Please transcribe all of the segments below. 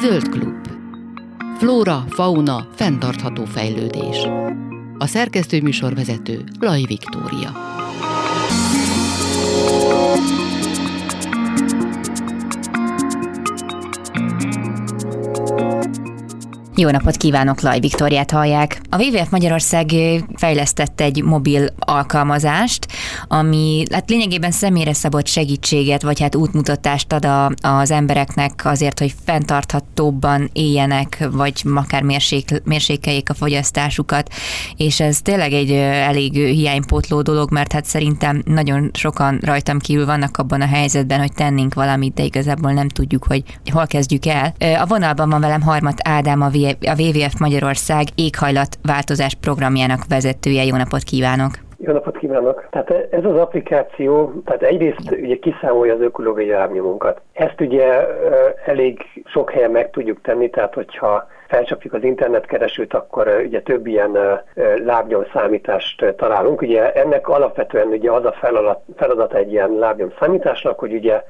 Zöld klub. Flóra, fauna, fenntartható fejlődés. A szerkesztő műsorvezető Laj Viktória. Jó napot kívánok, Laj Viktoriát hallják. A WWF Magyarország fejlesztett egy mobil alkalmazást, ami hát lényegében személyre szabott segítséget, vagy hát útmutatást ad a, az embereknek azért, hogy fenntarthatóbban éljenek, vagy akár mérsék, mérsékeljék a fogyasztásukat, és ez tényleg egy elég hiánypótló dolog, mert hát szerintem nagyon sokan rajtam kívül vannak abban a helyzetben, hogy tennénk valamit, de igazából nem tudjuk, hogy hol kezdjük el. A vonalban van velem Harmat Ádám, a WWF Magyarország éghajlatváltozás programjának vezetője. Jó napot kívánok! Jó napot kívánok! Tehát ez az applikáció, tehát egyrészt ugye kiszámolja az ökológiai lábnyomunkat. Ezt ugye elég sok helyen meg tudjuk tenni, tehát hogyha felcsapjuk az internetkeresőt, akkor ugye több ilyen lábnyom számítást találunk. Ugye ennek alapvetően ugye az a feladat, egy ilyen lábnyom számításnak, hogy ugye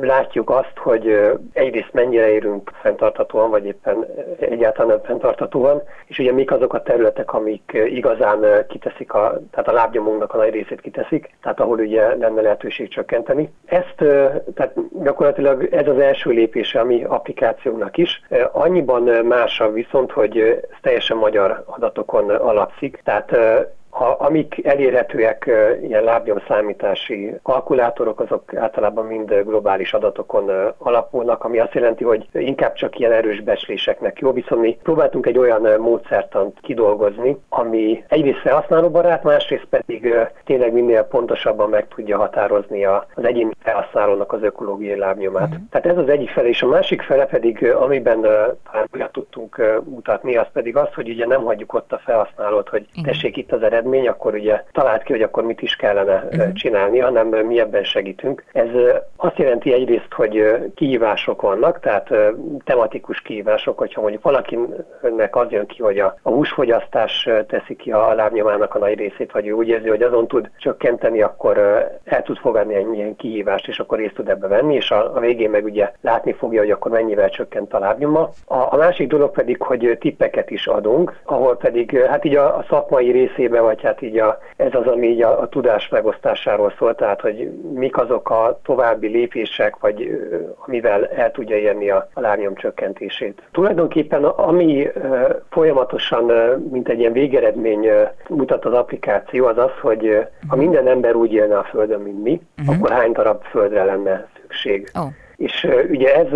látjuk azt, hogy egyrészt mennyire érünk fenntarthatóan, vagy éppen egyáltalán nem fenntarthatóan, és ugye mik azok a területek, amik igazán kiteszik, a, tehát a lábnyomunknak a nagy részét kiteszik, tehát ahol ugye lenne lehetőség csökkenteni. Ezt, tehát gyakorlatilag ez az első lépése a mi applikációnak is. Annyiban más fontosabb viszont, hogy ez teljesen magyar adatokon alapszik, tehát a, amik elérhetőek ilyen lábnyom számítási kalkulátorok, azok általában mind globális adatokon alapulnak, ami azt jelenti, hogy inkább csak ilyen erős becsléseknek jó, viszont mi próbáltunk egy olyan módszertant kidolgozni, ami egyrészt felhasználóbarát, másrészt pedig tényleg minél pontosabban meg tudja határozni az egyéni felhasználónak az ökológiai lábnyomát. Uh-huh. Tehát ez az egyik fele, és a másik fele pedig, amiben talán tudtunk mutatni, az pedig az, hogy ugye nem hagyjuk ott a felhasználót, hogy tessék itt az eredmény, eredmény, akkor ugye talált ki, hogy akkor mit is kellene uh-huh. csinálni, hanem mi ebben segítünk. Ez azt jelenti egyrészt, hogy kihívások vannak, tehát tematikus kihívások, hogyha mondjuk valakinek az jön ki, hogy a, a húsfogyasztás teszi ki a lábnyomának a nagy részét, vagy ő úgy érzi, hogy azon tud csökkenteni, akkor el tud fogadni egy ilyen kihívást, és akkor részt tud ebbe venni, és a, a végén meg ugye látni fogja, hogy akkor mennyivel csökkent a lábnyoma. A, a másik dolog pedig, hogy tippeket is adunk, ahol pedig hát így a, a szakmai részében vagy hát így a, ez az, ami így a, a tudás megosztásáról szól, tehát hogy mik azok a további lépések, vagy amivel el tudja érni a, a lábnyom csökkentését. Tulajdonképpen ami folyamatosan, mint egy ilyen végeredmény mutat az applikáció, az az, hogy ha minden ember úgy élne a Földön, mint mi, uh-huh. akkor hány darab földre lenne szükség. Oh. És ugye ez,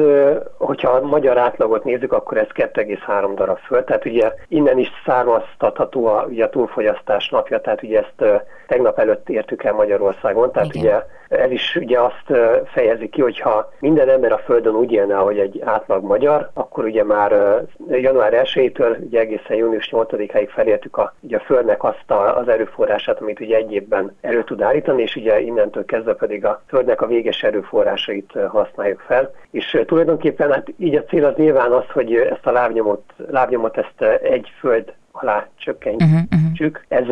hogyha a magyar átlagot nézzük, akkor ez 2,3 darab föld, tehát ugye innen is származtatható a, ugye a túlfogyasztás napja, tehát ugye ezt tegnap előtt értük el Magyarországon, tehát Igen. ugye ez is ugye azt fejezi ki, hogyha minden ember a Földön úgy élne, hogy egy átlag magyar, akkor ugye már január 1-től ugye egészen június 8-áig felértük a, ugye a Földnek azt a, az erőforrását, amit ugye egy évben elő tud állítani, és ugye innentől kezdve pedig a Földnek a véges erőforrásait használjuk fel. És tulajdonképpen hát így a cél az nyilván az, hogy ezt a lábnyomot, lábnyomot ezt egy föld alá csökkentsük. Uh-huh, uh-huh. Ez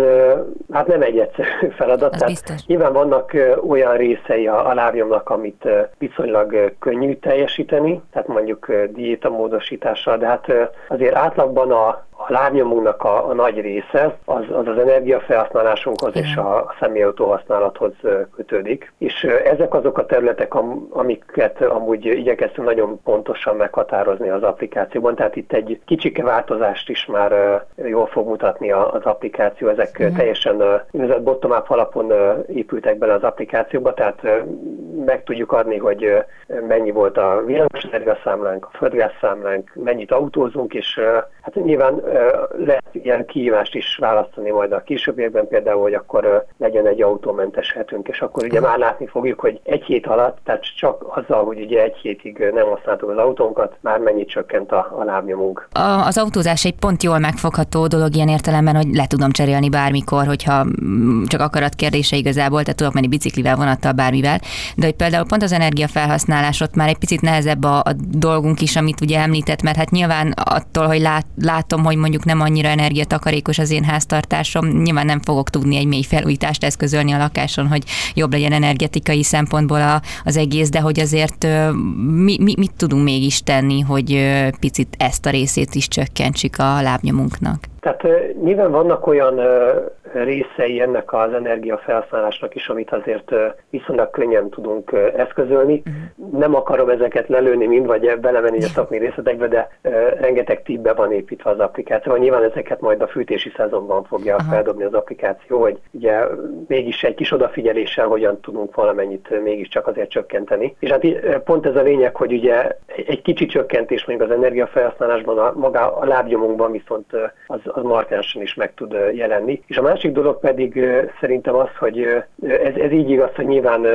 hát nem egy egyszerű feladat. Tehát biztos. nyilván vannak olyan részei a, a lábnyomnak, amit viszonylag könnyű teljesíteni, tehát mondjuk diétamódosítással, de hát azért átlagban a, a lábnyomunknak a, a nagy része az az, az energiafelhasználásunkhoz Igen. és a, a személyautó használathoz kötődik. És ezek azok a területek, am, amiket amúgy igyekeztünk nagyon pontosan meghatározni az applikációban, tehát itt egy kicsike változást is már jól fog mutatni az applikáció. Ezek Igen. teljesen úgynevezett bottom-up alapon épültek bele az applikációba, tehát meg tudjuk adni, hogy mennyi volt a villamosenergiaszámlánk, a földgázszámlánk, mennyit autózunk, és hát nyilván lehet ilyen kihívást is választani majd a későbbiekben, például, hogy akkor legyen egy autómentes hetünk, és akkor ugye már látni fogjuk, hogy egy hét alatt, tehát csak azzal, hogy ugye egy hétig nem használtuk az autónkat, már mennyit csökkent a, a lábnyomunk. A, az autózás egy pont jól megfogható dolog ilyen értelemben, hogy le tudom cserélni bármikor, hogyha csak akarat kérdése igazából, tehát tudok menni biciklivel, vonattal, bármivel, de hogy például pont az energiafelhasználás ott már egy picit nehezebb a, a dolgunk is, amit ugye említett, mert hát nyilván attól, hogy lát, látom, hogy mondjuk nem annyira energiatakarékos az én háztartásom, nyilván nem fogok tudni egy mély felújítást eszközölni a lakáson, hogy jobb legyen energetikai szempontból a, az egész, de hogy azért mi, mi, mit tudunk mégis tenni, hogy picit ezt a részét is csökkentsük a lábnyomunknak? Tehát nyilván vannak olyan részei ennek az energiafelhasználásnak is, amit azért viszonylag könnyen tudunk eszközölni. Uh-huh. Nem akarom ezeket lelőni mind, vagy belemenni a szakmai részletekbe, de rengeteg tippbe van építve az applikáció. Nyilván ezeket majd a fűtési szezonban fogja uh-huh. feldobni az applikáció, hogy ugye mégis egy kis odafigyeléssel hogyan tudunk valamennyit mégiscsak azért csökkenteni. És hát pont ez a lényeg, hogy ugye egy kicsi csökkentés még az energiafelhasználásban, a, maga a lábnyomunkban viszont az, az markánsan is meg tud jelenni. És a másik dolog pedig szerintem az, hogy ez, ez így igaz, hogy nyilván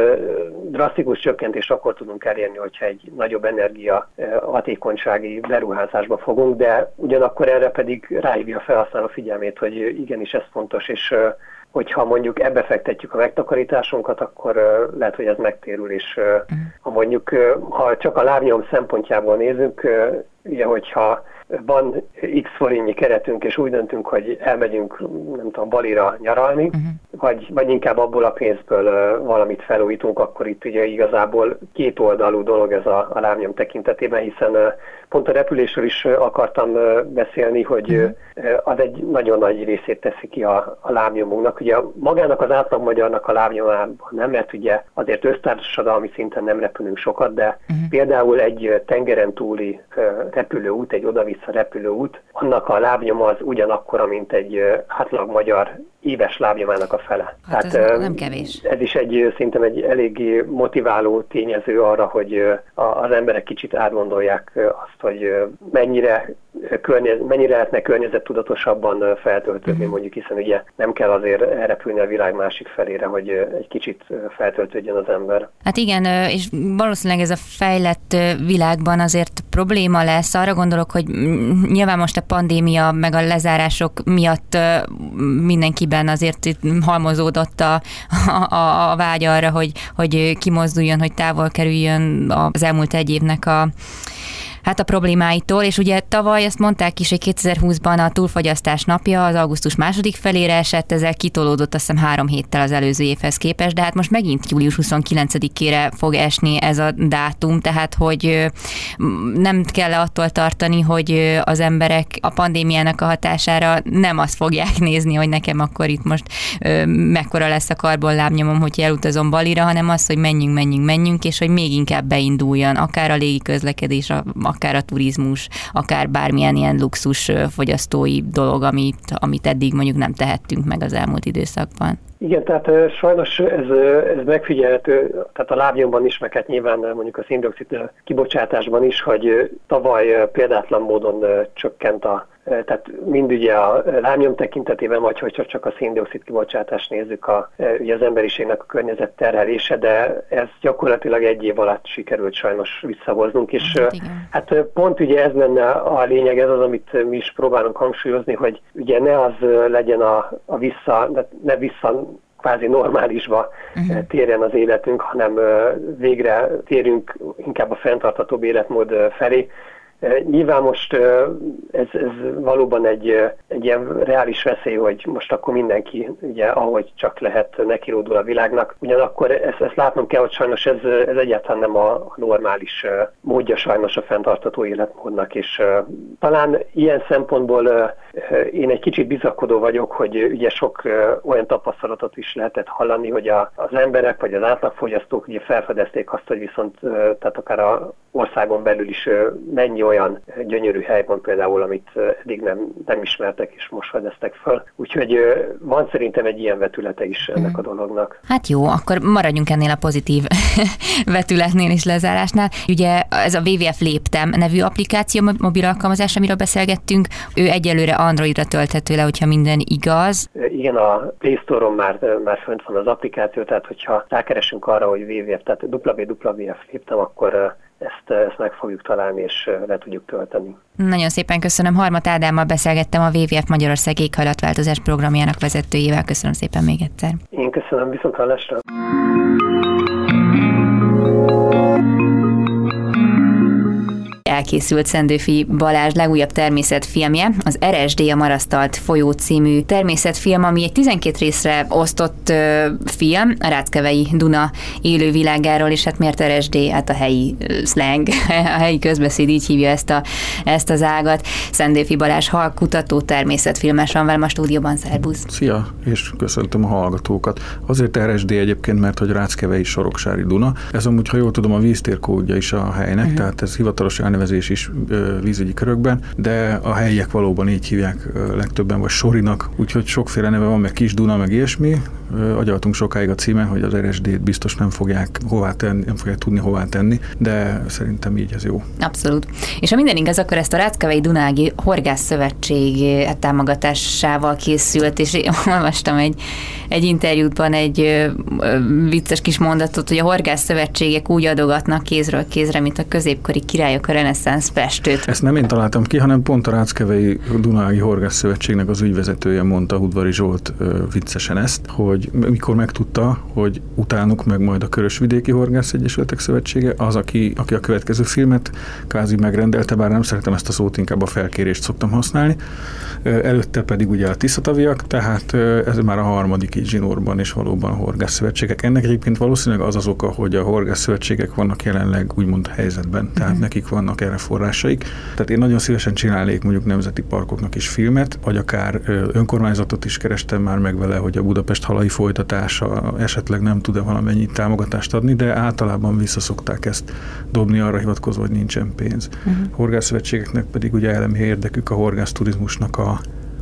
drasztikus csökkentés akkor tudunk elérni, hogyha egy nagyobb energia hatékonysági beruházásba fogunk, de ugyanakkor erre pedig ráhívja a felhasználó figyelmét, hogy igenis ez fontos, és hogyha mondjuk ebbe fektetjük a megtakarításunkat, akkor lehet, hogy ez megtérül, és ha mondjuk, ha csak a lábnyom szempontjából nézünk, ugye, hogyha van x forintnyi keretünk, és úgy döntünk, hogy elmegyünk, nem tudom, Balira nyaralni, uh-huh. vagy, vagy inkább abból a pénzből uh, valamit felújítunk, akkor itt ugye igazából két oldalú dolog ez a, a lábnyom tekintetében, hiszen uh, pont a repülésről is akartam beszélni, hogy uh-huh. az egy nagyon nagy részét teszi ki a, a lábnyomunknak. Ugye magának az átlag magyarnak a lábnyomában nem, mert ugye azért össztársadalmi szinten nem repülünk sokat, de uh-huh. például egy tengeren túli repülőút, egy oda a repülőút, annak a lábnyoma az ugyanakkora, mint egy átlag magyar éves lábnyomának a fele. Hát ez hát, nem kevés. Ez is egy szerintem egy eléggé motiváló tényező arra, hogy az emberek kicsit átgondolják azt, hogy mennyire környez, mennyire lehetne környezettudatosabban feltöltődni, uh-huh. mondjuk, hiszen ugye nem kell azért elrepülni a világ másik felére, hogy egy kicsit feltöltődjön az ember. Hát igen, és valószínűleg ez a fejlett világban azért probléma lesz. Arra gondolok, hogy nyilván most a pandémia meg a lezárások miatt mindenkiben azért halmozódott a, a, a vágy arra, hogy, hogy kimozduljon, hogy távol kerüljön az elmúlt egy évnek a hát a problémáitól, és ugye tavaly azt mondták is, hogy 2020-ban a túlfogyasztás napja az augusztus második felére esett, ezzel kitolódott azt hiszem három héttel az előző évhez képest, de hát most megint július 29-ére fog esni ez a dátum, tehát hogy nem kell attól tartani, hogy az emberek a pandémiának a hatására nem azt fogják nézni, hogy nekem akkor itt most mekkora lesz a karbonlábnyomom, hogy elutazom Balira, hanem az, hogy menjünk, menjünk, menjünk, és hogy még inkább beinduljon, akár a légi közlekedés, a akár a turizmus, akár bármilyen ilyen luxus fogyasztói dolog, amit, amit eddig mondjuk nem tehettünk meg az elmúlt időszakban. Igen, tehát sajnos ez, ez megfigyelhető, tehát a lábnyomban is, meg hát nyilván mondjuk a széndiokszid kibocsátásban is, hogy tavaly példátlan módon csökkent a tehát mind ugye a lábnyom tekintetében, vagy hogyha csak a széndiokszid kibocsátást nézzük, a, ugye az emberiségnek a környezet terhelése, de ez gyakorlatilag egy év alatt sikerült sajnos visszahoznunk, és hát, hát pont ugye ez lenne a lényeg, ez az, amit mi is próbálunk hangsúlyozni, hogy ugye ne az legyen a, a vissza, ne vissza kvázi normálisba uh-huh. térjen az életünk, hanem végre térünk inkább a fenntarthatóbb életmód felé, Nyilván most ez, ez valóban egy, egy ilyen reális veszély, hogy most akkor mindenki, ugye, ahogy csak lehet, nekiródul a világnak. Ugyanakkor ezt, ezt látnom kell, hogy sajnos ez, ez egyáltalán nem a normális módja sajnos a fenntartató életmódnak, és talán ilyen szempontból én egy kicsit bizakodó vagyok, hogy ugye sok olyan tapasztalatot is lehetett hallani, hogy a, az emberek vagy az átlagfogyasztók ugye felfedezték azt, hogy viszont tehát akár a országon belül is mennyi olyan gyönyörű hely van például, amit eddig nem, nem ismertek és most fedeztek fel. Úgyhogy van szerintem egy ilyen vetülete is ennek a dolognak. Hát jó, akkor maradjunk ennél a pozitív vetületnél és lezárásnál. Ugye ez a WWF Léptem nevű applikáció, mobil alkalmazás, amiről beszélgettünk, ő egyelőre Androidra tölthető le, hogyha minden igaz. Igen, a Play Store-on már, már fönt van az applikáció, tehát hogyha rákeresünk arra, hogy WWF, tehát www léptem, akkor ezt, ezt meg fogjuk találni, és le tudjuk tölteni. Nagyon szépen köszönöm. Harmat Ádámmal beszélgettem a WWF Magyarország éghajlatváltozás programjának vezetőjével. Köszönöm szépen még egyszer. Én köszönöm, viszont hallásra. Elkészült Szendőfi Balázs legújabb természetfilmje, az RSD a Marasztalt folyó című természetfilm, ami egy 12 részre osztott ö, film a Ráckevei Duna élővilágáról, és hát miért RSD? Hát a helyi slang, a helyi közbeszéd így hívja ezt, a, ezt az ágat. Szendőfi Balázs halkutató természetfilmes van velem a stúdióban, szervusz! Szia, és köszöntöm a hallgatókat. Azért RSD egyébként, mert hogy Ráckevei Soroksári Duna. Ez amúgy, ha jól tudom, a víztérkódja is a helynek, uh-huh. tehát ez hivatalos elnevezés is vízügyi körökben, de a helyiek valóban így hívják legtöbben, vagy Sorinak, úgyhogy sokféle neve van, meg Kis Duna, meg ilyesmi. Agyaltunk sokáig a címen, hogy az RSD-t biztos nem fogják hová tenni, nem fogják tudni hová tenni, de szerintem így ez jó. Abszolút. És ha minden igaz, akkor ezt a Ráckevei Dunági Horgász Szövetség támogatásával készült, és olvastam egy, egy interjútban egy vicces kis mondatot, hogy a Horgász Szövetségek úgy adogatnak kézről kézre, mint a középkori királyok a reneszánsz festőt. Ezt nem én találtam ki, hanem pont a Ráckevei Dunági Horgász Szövetségnek az ügyvezetője mondta Udvari Zsolt viccesen ezt, hogy mikor megtudta, hogy utánuk meg majd a Körösvidéki Horgász Egyesületek Szövetsége, az, aki, aki a következő filmet kázi megrendelte, bár nem szeretem ezt a szót, inkább a felkérést szoktam használni, előtte pedig ugye a Tiszataviak, tehát ez már a harmadik így zsinórban és valóban horgászszövetségek. Ennek egyébként valószínűleg az az oka, hogy a horgászszövetségek vannak jelenleg úgymond helyzetben, tehát uh-huh. nekik vannak erre forrásaik. Tehát én nagyon szívesen csinálnék mondjuk nemzeti parkoknak is filmet, vagy akár önkormányzatot is kerestem már meg vele, hogy a Budapest halai folytatása esetleg nem tud-e valamennyi támogatást adni, de általában visszaszokták ezt dobni arra hivatkozva, hogy nincsen pénz. Uh-huh. Horgászszövetségeknek pedig ugye elemi érdekük a horgászturizmusnak a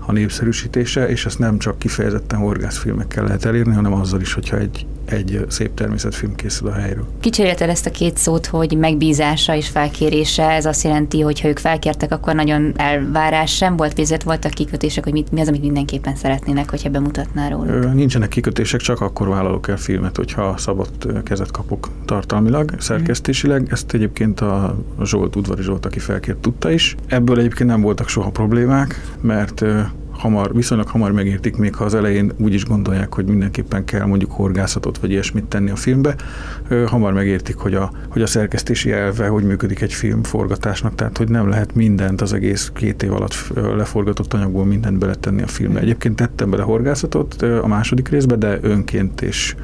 a népszerűsítése, és ezt nem csak kifejezetten horgászfilmekkel lehet elérni, hanem azzal is, hogyha egy, egy szép természetfilm készül a helyről. Kicserélted ezt a két szót, hogy megbízása és felkérése, ez azt jelenti, hogy ha ők felkértek, akkor nagyon elvárás sem volt, vizet voltak kikötések, hogy mit, mi az, amit mindenképpen szeretnének, hogyha bemutatná róluk? Nincsenek kikötések, csak akkor vállalok el filmet, hogyha szabad kezet kapok tartalmilag, szerkesztésileg. Ezt egyébként a Zsolt, Udvari Zsolt, aki felkért, tudta is. Ebből egyébként nem voltak soha problémák, mert hamar, viszonylag hamar megértik, még ha az elején úgy is gondolják, hogy mindenképpen kell mondjuk horgászatot vagy ilyesmit tenni a filmbe, hamar megértik, hogy a, hogy a szerkesztési elve, hogy működik egy film forgatásnak, tehát hogy nem lehet mindent az egész két év alatt leforgatott anyagból mindent beletenni a filmbe. Egyébként tettem bele horgászatot a második részbe, de önként és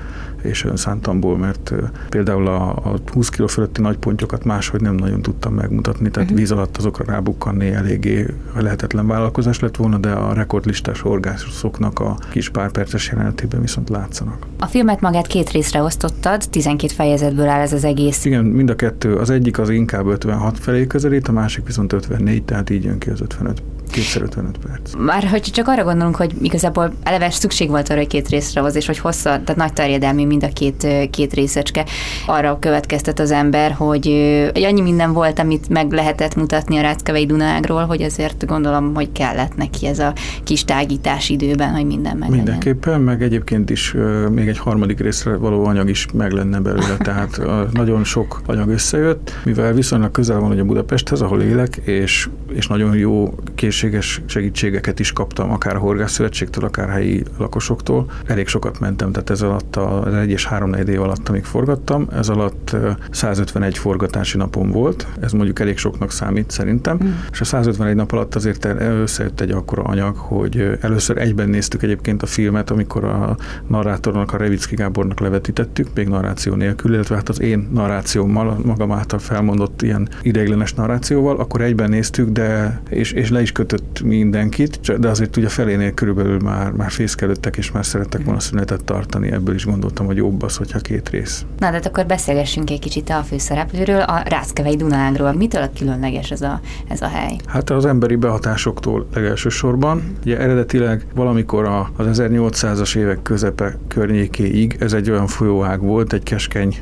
és önszántamból, mert például a, a 20 kg fölötti nagy pontyokat máshogy nem nagyon tudtam megmutatni, tehát uh-huh. víz alatt azokra rábukkanni eléggé lehetetlen vállalkozás lett volna, de a rekordlistás horgászoknak a kis pár perces jelenetében viszont látszanak. A filmet magát két részre osztottad, 12 fejezetből áll ez az egész. Igen, mind a kettő. Az egyik az inkább 56 felé közelít, a másik viszont 54, tehát így jön ki az 55 Kétszer 55 perc. Már hogy csak arra gondolunk, hogy igazából eleve szükség volt arra, hogy két részre hoz, és hogy hossza, tehát nagy terjedelmű mind a két, két részecske. Arra következtet az ember, hogy egy annyi minden volt, amit meg lehetett mutatni a Ráckevei Dunágról, hogy azért gondolom, hogy kellett neki ez a kis tágítás időben, hogy minden meg Mindenképpen, meg egyébként is még egy harmadik részre való anyag is meg lenne belőle, tehát nagyon sok anyag összejött, mivel viszonylag közel van ugye Budapesthez, ahol élek, és, és nagyon jó készség szükséges segítségeket is kaptam, akár a horgászszövetségtől, akár helyi lakosoktól. Elég sokat mentem, tehát ez alatt az egy és három év alatt, amíg forgattam, ez alatt 151 forgatási napom volt, ez mondjuk elég soknak számít szerintem, mm. és a 151 nap alatt azért összejött egy akkora anyag, hogy először egyben néztük egyébként a filmet, amikor a narrátornak, a Revicki Gábornak levetítettük, még narráció nélkül, illetve hát az én narrációmmal, magam által felmondott ilyen ideiglenes narrációval, akkor egyben néztük, de és, és le is kötött kötött mindenkit, de azért ugye felénél körülbelül már, már fészkelődtek, és már szerettek volna szünetet tartani, ebből is gondoltam, hogy jobb az, hogyha két rész. Na, de hát akkor beszélgessünk egy kicsit a főszereplőről, a Rászkevei Dunángról. Mitől különleges ez a, ez a hely? Hát az emberi behatásoktól legelsősorban. Ugye eredetileg valamikor a, az 1800-as évek közepe környékéig ez egy olyan folyóág volt, egy keskeny,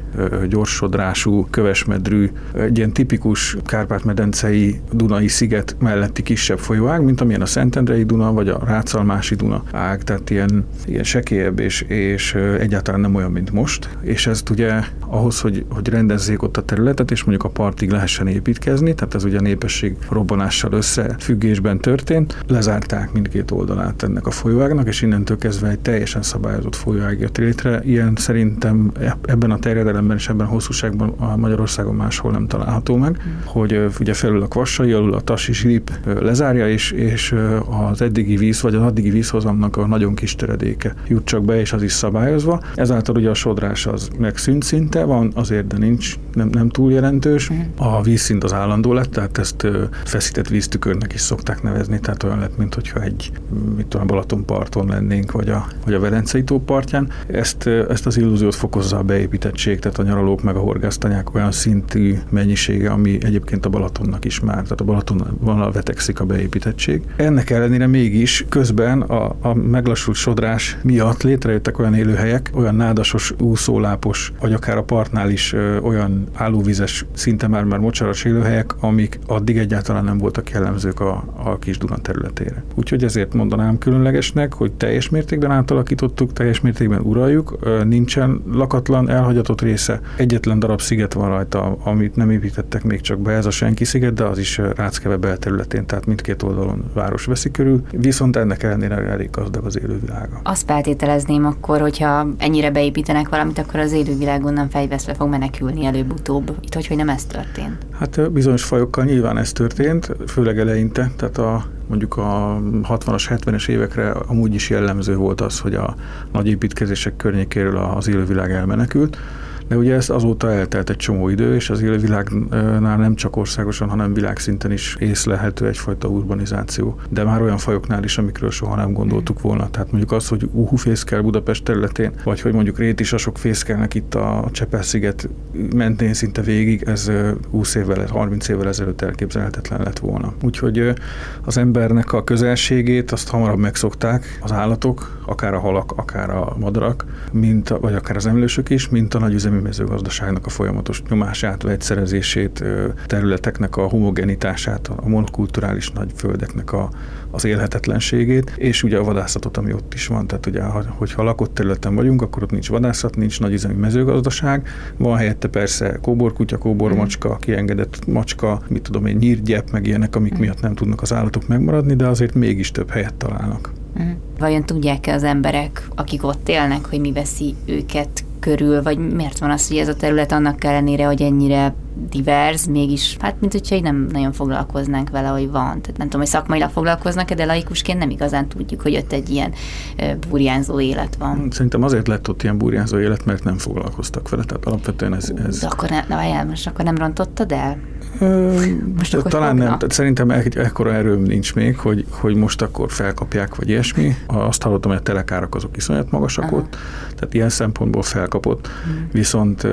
gyorsodrású, kövesmedrű, egy ilyen tipikus Kárpát-medencei Dunai sziget melletti kisebb folyó folyóág, mint amilyen a Szentendrei Duna, vagy a Rácalmási Duna ág, tehát ilyen, ilyen sekélyebb, és, és egyáltalán nem olyan, mint most. És ezt ugye ahhoz, hogy, hogy rendezzék ott a területet, és mondjuk a partig lehessen építkezni, tehát ez ugye a népesség robbanással összefüggésben történt, lezárták mindkét oldalát ennek a folyóágnak, és innentől kezdve egy teljesen szabályozott folyóág jött létre. Ilyen szerintem ebben a terjedelemben és ebben a hosszúságban a Magyarországon máshol nem található meg, hogy ugye felül a kvassai, alul a Tassi Zsilip lezárja, és, és az eddigi víz, vagy az addigi vízhozamnak a nagyon kis töredéke jut csak be, és az is szabályozva. Ezáltal ugye a sodrás az megszűnt szinte, van azért, de nincs, nem, nem túl jelentős. Mm. A vízszint az állandó lett, tehát ezt feszített víztükörnek is szokták nevezni, tehát olyan lett, mint hogyha egy, mit tudom, Balatonparton lennénk, vagy a, vagy a Velencei tó partján. Ezt, ezt az illúziót fokozza a beépítettség, tehát a nyaralók meg a horgásztanyák olyan szintű mennyisége, ami egyébként a Balatonnak is már, tehát a Balaton van vetekszik a beépítettség. Ennek ellenére mégis közben a, a meglassult sodrás miatt létrejöttek olyan élőhelyek, olyan nádasos, úszólápos, vagy akár a partnál is ö, olyan állóvizes, szinte már már mocsaras élőhelyek, amik addig egyáltalán nem voltak jellemzők a, a kis Duna területére. Úgyhogy ezért mondanám különlegesnek, hogy teljes mértékben átalakítottuk, teljes mértékben uraljuk, ö, nincsen lakatlan, elhagyatott része, egyetlen darab sziget van rajta, amit nem építettek még csak be, ez a Senki sziget, de az is Ráckeve belterületén, tehát mindkét oldalon város veszi körül, viszont ennek ellenére elég gazdag az élővilága. Azt feltételezném akkor, hogyha ennyire beépítenek valamit, akkor az élővilág onnan fejveszve fog menekülni előbb-utóbb. Itt hogy, hogy nem ez történt? Hát bizonyos fajokkal nyilván ez történt, főleg eleinte, tehát a mondjuk a 60-as, 70-es évekre amúgy is jellemző volt az, hogy a nagy építkezések környékéről az élővilág elmenekült. De ugye ez azóta eltelt egy csomó idő, és az élővilágnál nem csak országosan, hanem világszinten is észlelhető egyfajta urbanizáció. De már olyan fajoknál is, amikről soha nem gondoltuk volna. Tehát mondjuk az, hogy uhu fészkel Budapest területén, vagy hogy mondjuk rétisasok fészkelnek itt a Csepel-sziget mentén szinte végig, ez 20 évvel, 30 évvel ezelőtt elképzelhetetlen lett volna. Úgyhogy az embernek a közelségét azt hamarabb megszokták az állatok, akár a halak, akár a madarak, mint, vagy akár az emlősök is, mint a nagyüzemi mezőgazdaságnak a folyamatos nyomását, vegyszerezését, területeknek a homogenitását, a monokulturális nagy földeknek a, az élhetetlenségét, és ugye a vadászatot, ami ott is van. Tehát ugye, hogyha lakott területen vagyunk, akkor ott nincs vadászat, nincs nagyüzemi mezőgazdaság, van helyette persze kóborkutya, kóbormacska, kiengedett macska, mit tudom én, nyírgyep, meg ilyenek, amik miatt nem tudnak az állatok megmaradni, de azért mégis több helyet találnak. Vajon tudják-e az emberek, akik ott élnek, hogy mi veszi őket körül, vagy miért van az, hogy ez a terület annak ellenére, hogy ennyire divers, mégis, hát mint hogyha nem nagyon foglalkoznánk vele, hogy van. Tehát nem tudom, hogy szakmailag foglalkoznak de laikusként nem igazán tudjuk, hogy ott egy ilyen burjánzó élet van. Szerintem azért lett ott ilyen burjánzó élet, mert nem foglalkoztak vele, tehát alapvetően ez... ez... De akkor, ne, na, most akkor nem rontottad el? Most akkor talán fognak? nem, tehát szerintem egy ekkora erőm nincs még, hogy, hogy most akkor felkapják, vagy ilyesmi. Azt hallottam, hogy a telekárak azok iszonyat magasak Aha. ott, tehát ilyen szempontból felkapott. Hmm. Viszont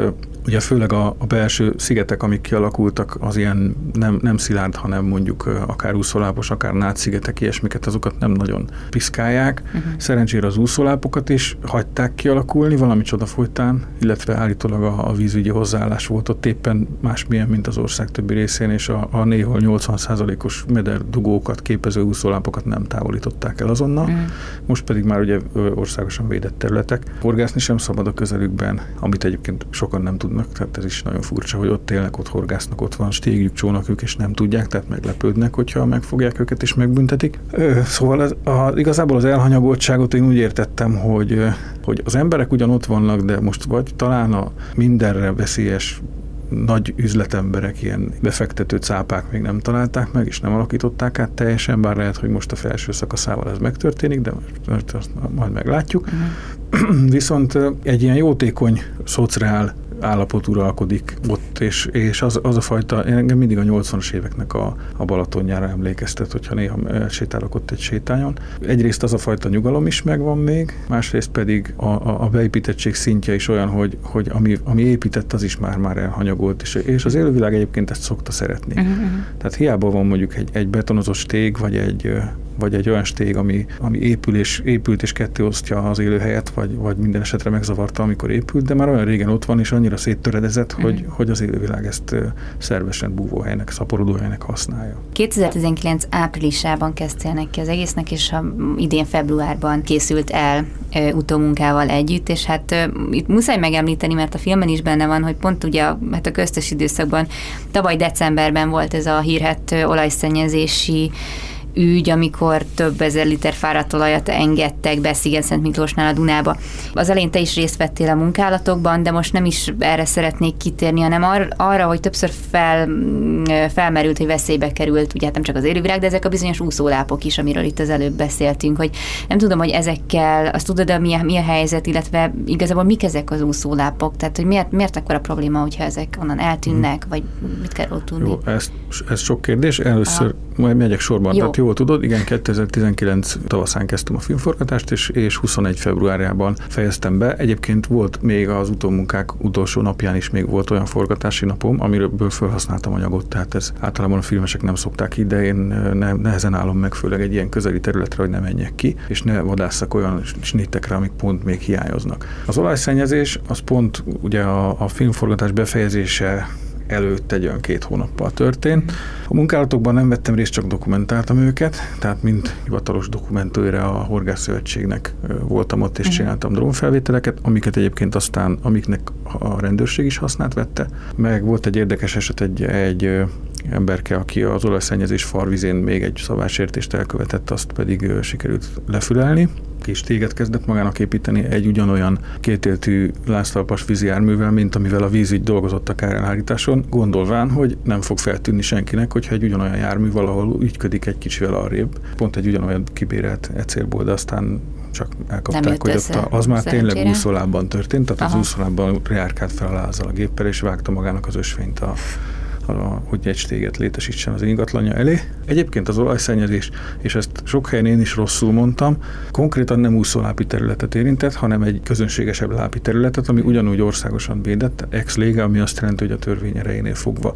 Ugye főleg a, a belső szigetek, amik kialakultak, az ilyen nem, nem szilárd, hanem mondjuk akár úszolápos, akár nátszigetek, ilyesmiket, azokat nem nagyon piszkálják. Uh-huh. Szerencsére az úszolápokat is hagyták kialakulni valami csoda folytán, illetve állítólag a, a vízügyi hozzáállás volt ott éppen másmilyen, mint az ország többi részén, és a, a néhol 80%-os meder dugókat képező úszolápokat nem távolították el azonnal. Uh-huh. Most pedig már ugye országosan védett területek. Horgászni sem szabad a közelükben, amit egyébként sokan nem tudnak tudnak, tehát ez is nagyon furcsa, hogy ott élnek, ott horgásznak, ott van stégjük, csónakjuk, és nem tudják, tehát meglepődnek, hogyha megfogják őket és megbüntetik. Szóval ez, a, igazából az elhanyagoltságot én úgy értettem, hogy, hogy az emberek ugyan ott vannak, de most vagy talán a mindenre veszélyes nagy üzletemberek, ilyen befektető cápák még nem találták meg, és nem alakították át teljesen, bár lehet, hogy most a felső szakaszával ez megtörténik, de most azt majd meglátjuk. Uh-huh. Viszont egy ilyen jótékony, szociál állapot uralkodik ott, és, és az, az a fajta, engem mindig a 80-as éveknek a, a Balatonjára emlékeztet, hogyha néha sétálok ott egy sétányon. Egyrészt az a fajta nyugalom is megvan még, másrészt pedig a, a, a beépítettség szintje is olyan, hogy, hogy ami, ami épített, az is már-már elhanyagolt, és, és az élővilág egyébként ezt szokta szeretni. Uh-huh. Tehát hiába van mondjuk egy, egy betonozott stég, vagy egy vagy egy olyan stég, ami, ami épül és, épült és ketté osztja az élőhelyet, vagy, vagy minden esetre megzavarta, amikor épült, de már olyan régen ott van, és annyira széttöredezett, mm. hogy, hogy az élővilág ezt szervesen búvóhelynek, szaporodóhelynek használja. 2019 áprilisában kezdtél neki az egésznek, és a idén februárban készült el utómunkával együtt, és hát itt muszáj megemlíteni, mert a filmen is benne van, hogy pont ugye hát a köztes időszakban, tavaly decemberben volt ez a hírhet olajszennyezési ügy, amikor több ezer liter fáradt olajat engedtek be Sziget-Szent Miklósnál a Dunába. Az elején te is részt vettél a munkálatokban, de most nem is erre szeretnék kitérni, hanem ar- arra, hogy többször fel, felmerült, hogy veszélybe került, ugye hát nem csak az élővilág, de ezek a bizonyos úszólápok is, amiről itt az előbb beszéltünk, hogy nem tudom, hogy ezekkel, azt tudod, de mi a, mi a helyzet, illetve igazából mik ezek az úszólápok, tehát hogy miért, miért akkor a probléma, hogyha ezek onnan eltűnnek, hmm. vagy mit kell ott tudni? Jó, ez, ez sok kérdés. Először Aha. majd megyek sorban. Jó. Tehát jól tudod, igen, 2019 tavaszán kezdtem a filmforgatást, és, és 21 februárjában fejeztem be. Egyébként volt még az utómunkák utolsó napján is még volt olyan forgatási napom, amiről felhasználtam anyagot, tehát ez általában a filmesek nem szokták ki, de én ne, nehezen állom meg, főleg egy ilyen közeli területre, hogy ne menjek ki, és ne vadásszak olyan snittekre, amik pont még hiányoznak. Az olajszennyezés az pont ugye a, a filmforgatás befejezése előtt egy olyan két hónappal történt. A munkálatokban nem vettem részt, csak dokumentáltam őket, tehát mint hivatalos dokumentőre a Horgászszövetségnek voltam ott, és uh-huh. csináltam drónfelvételeket, amiket egyébként aztán, amiknek a rendőrség is használt vette. Meg volt egy érdekes eset, egy, egy emberke, aki az olajszennyezés farvizén még egy szabásértést elkövetett, azt pedig sikerült lefülelni kis téget kezdett magának építeni egy ugyanolyan kétéltű láztalpas vízi járművel, mint amivel a vízügy dolgozott a kárelállításon, gondolván, hogy nem fog feltűnni senkinek, hogyha egy ugyanolyan jármű valahol ügyködik egy kicsivel arrébb. Pont egy ugyanolyan kibérelt ecélból, de aztán csak elkapták, hogy ott az már tényleg úszólábban történt, tehát Aha. az úszólábban reárkált fel a a géppel, és vágta magának az ösvényt a hogy egy stéget létesítsen az ingatlanja elé. Egyébként az olajszennyezés, és ezt sok helyen én is rosszul mondtam, konkrétan nem úszólápi területet érintett, hanem egy közönségesebb lápi területet, ami ugyanúgy országosan védett, ex lége, ami azt jelenti, hogy a törvény erejénél fogva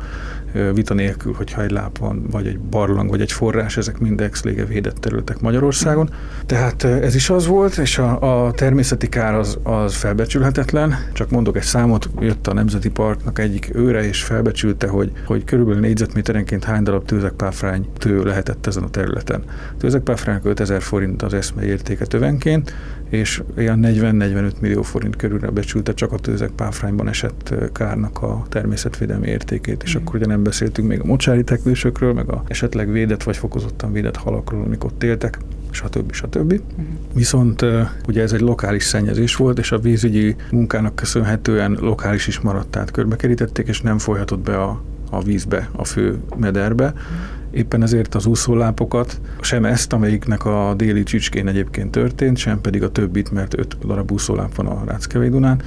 vita nélkül, hogyha egy láp van, vagy egy barlang, vagy egy forrás, ezek mind ex lége védett területek Magyarországon. Tehát ez is az volt, és a, a természeti kár az, az felbecsülhetetlen. Csak mondok egy számot, jött a Nemzeti Parknak egyik őre, és felbecsülte, hogy hogy körülbelül négyzetméterenként hány darab tőzekpáfrány tő lehetett ezen a területen. Tőzekpáfránynak 5000 forint az eszme értéke tövenként, és olyan 40-45 millió forint körülre becsülte csak a tőzekpáfrányban esett kárnak a természetvédelmi értékét, és mm. akkor ugye nem beszéltünk még a mocsári teknősökről, meg a esetleg védett vagy fokozottan védett halakról, amik ott éltek, stb. stb. Uh-huh. Viszont ugye ez egy lokális szennyezés volt, és a vízügyi munkának köszönhetően lokális is maradt, tehát körbekerítették, és nem folyhatott be a a vízbe, a fő mederbe. Éppen ezért az úszólápokat, sem ezt, amelyiknek a déli csücskén egyébként történt, sem pedig a többit, mert öt darab úszóláp van a Ráckevei Dunán,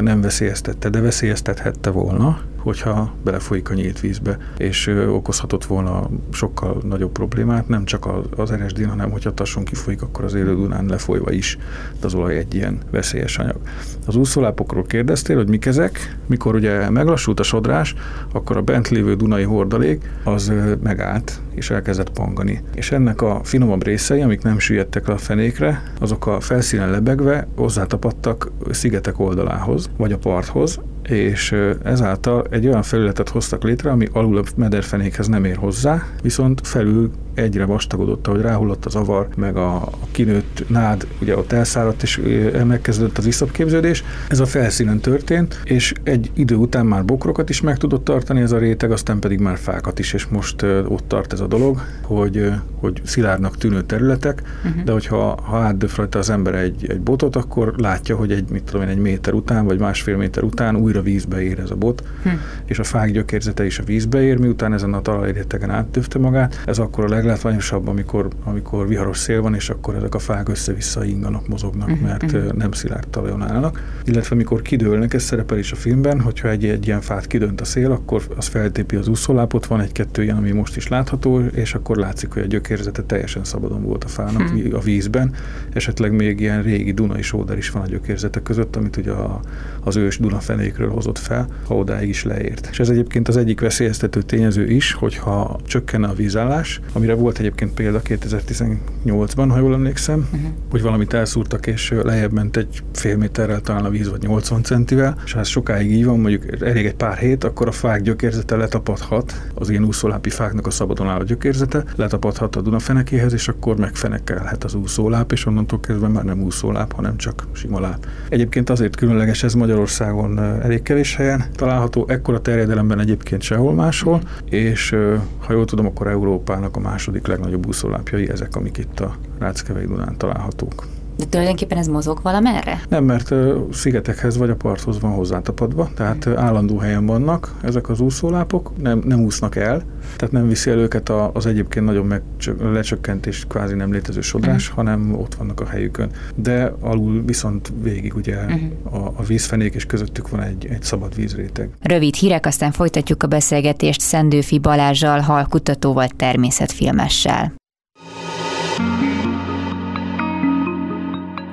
nem veszélyeztette, de veszélyeztethette volna, hogyha belefolyik a nyílt vízbe, és okozhatott volna sokkal nagyobb problémát, nem csak az RSD, hanem hogyha tasson kifolyik, akkor az élő Dunán lefolyva is, de az olaj egy ilyen veszélyes anyag. Az úszólápokról kérdeztél, hogy mik ezek, mikor ugye meglassult a sodrás, akkor a bent lévő Dunai hordalék az megállt, és elkezdett pangani. És ennek a finomabb részei, amik nem süllyedtek le a fenékre, azok a felszínen lebegve hozzátapadtak szigetek oldalához, vagy a parthoz, és ezáltal egy olyan felületet hoztak létre, ami alul a mederfenékhez nem ér hozzá, viszont felül egyre vastagodott, ahogy ráhullott az avar, meg a, a kinőtt nád, ugye ott elszáradt, és megkezdődött az iszapképződés. Ez a felszínen történt, és egy idő után már bokrokat is meg tudott tartani ez a réteg, aztán pedig már fákat is, és most ott tart ez a dolog, hogy, hogy szilárdnak tűnő területek, uh-huh. de hogyha ha átdöf rajta az ember egy, egy botot, akkor látja, hogy egy, mit tudom én, egy méter után, vagy másfél méter után újra vízbe ér ez a bot, uh-huh. és a fák gyökérzete is a vízbe ér, miután ezen a talajrétegen átdöfte magát. Ez akkor a leglátványosabb, amikor, amikor viharos szél van, és akkor ezek a fák össze-vissza inganak, mozognak, uh-huh. mert uh-huh. nem szilárd talajon állnak. Illetve amikor kidőlnek, ez szerepel is a filmben, hogyha egy, egy ilyen fát kidönt a szél, akkor az feltépi az úszólápot, van egy-kettő ilyen, ami most is látható, és akkor látszik, hogy a gyökérzete teljesen szabadon volt a fának uh-huh. a vízben. Esetleg még ilyen régi Dunai sóder is van a gyökérzete között, amit ugye a, az ős Dunafenékről hozott fel, ha odáig is leért. És ez egyébként az egyik veszélyeztető tényező is, hogyha csökkenne a vízállás, amire volt egyébként példa 2018-ban, ha jól emlékszem, uh-huh. hogy valamit elszúrtak, és lejjebb ment egy fél méterrel talán a víz, vagy 80 centivel, és ha ez sokáig így van, mondjuk elég egy pár hét, akkor a fák gyökérzete letapadhat, az ilyen úszólápi fáknak a szabadon álló gyökérzete, letapadhat a Dunafenekéhez, és akkor megfenekelhet az úszóláp, és onnantól kezdve már nem úszóláp, hanem csak sima láp. Egyébként azért különleges ez Magyarországon elég kevés helyen található, ekkora terjedelemben egyébként sehol máshol, és ha jól tudom, akkor Európának a második legnagyobb úszólápjai ezek, amik itt a Ráckevei Dunán találhatók. De tulajdonképpen ez mozog valamerre? Nem, mert szigetekhez vagy a parthoz van hozzátapadva, tehát állandó helyen vannak ezek az úszólápok, nem, nem úsznak el, tehát nem viszi el őket az egyébként nagyon meg, lecsökkent és kvázi nem létező sodrás, mm. hanem ott vannak a helyükön. De alul viszont végig ugye mm. a, a vízfenék, és közöttük van egy, egy szabad vízréteg. Rövid hírek, aztán folytatjuk a beszélgetést Szendőfi Balázsjal, halkutatóval, természetfilmessel.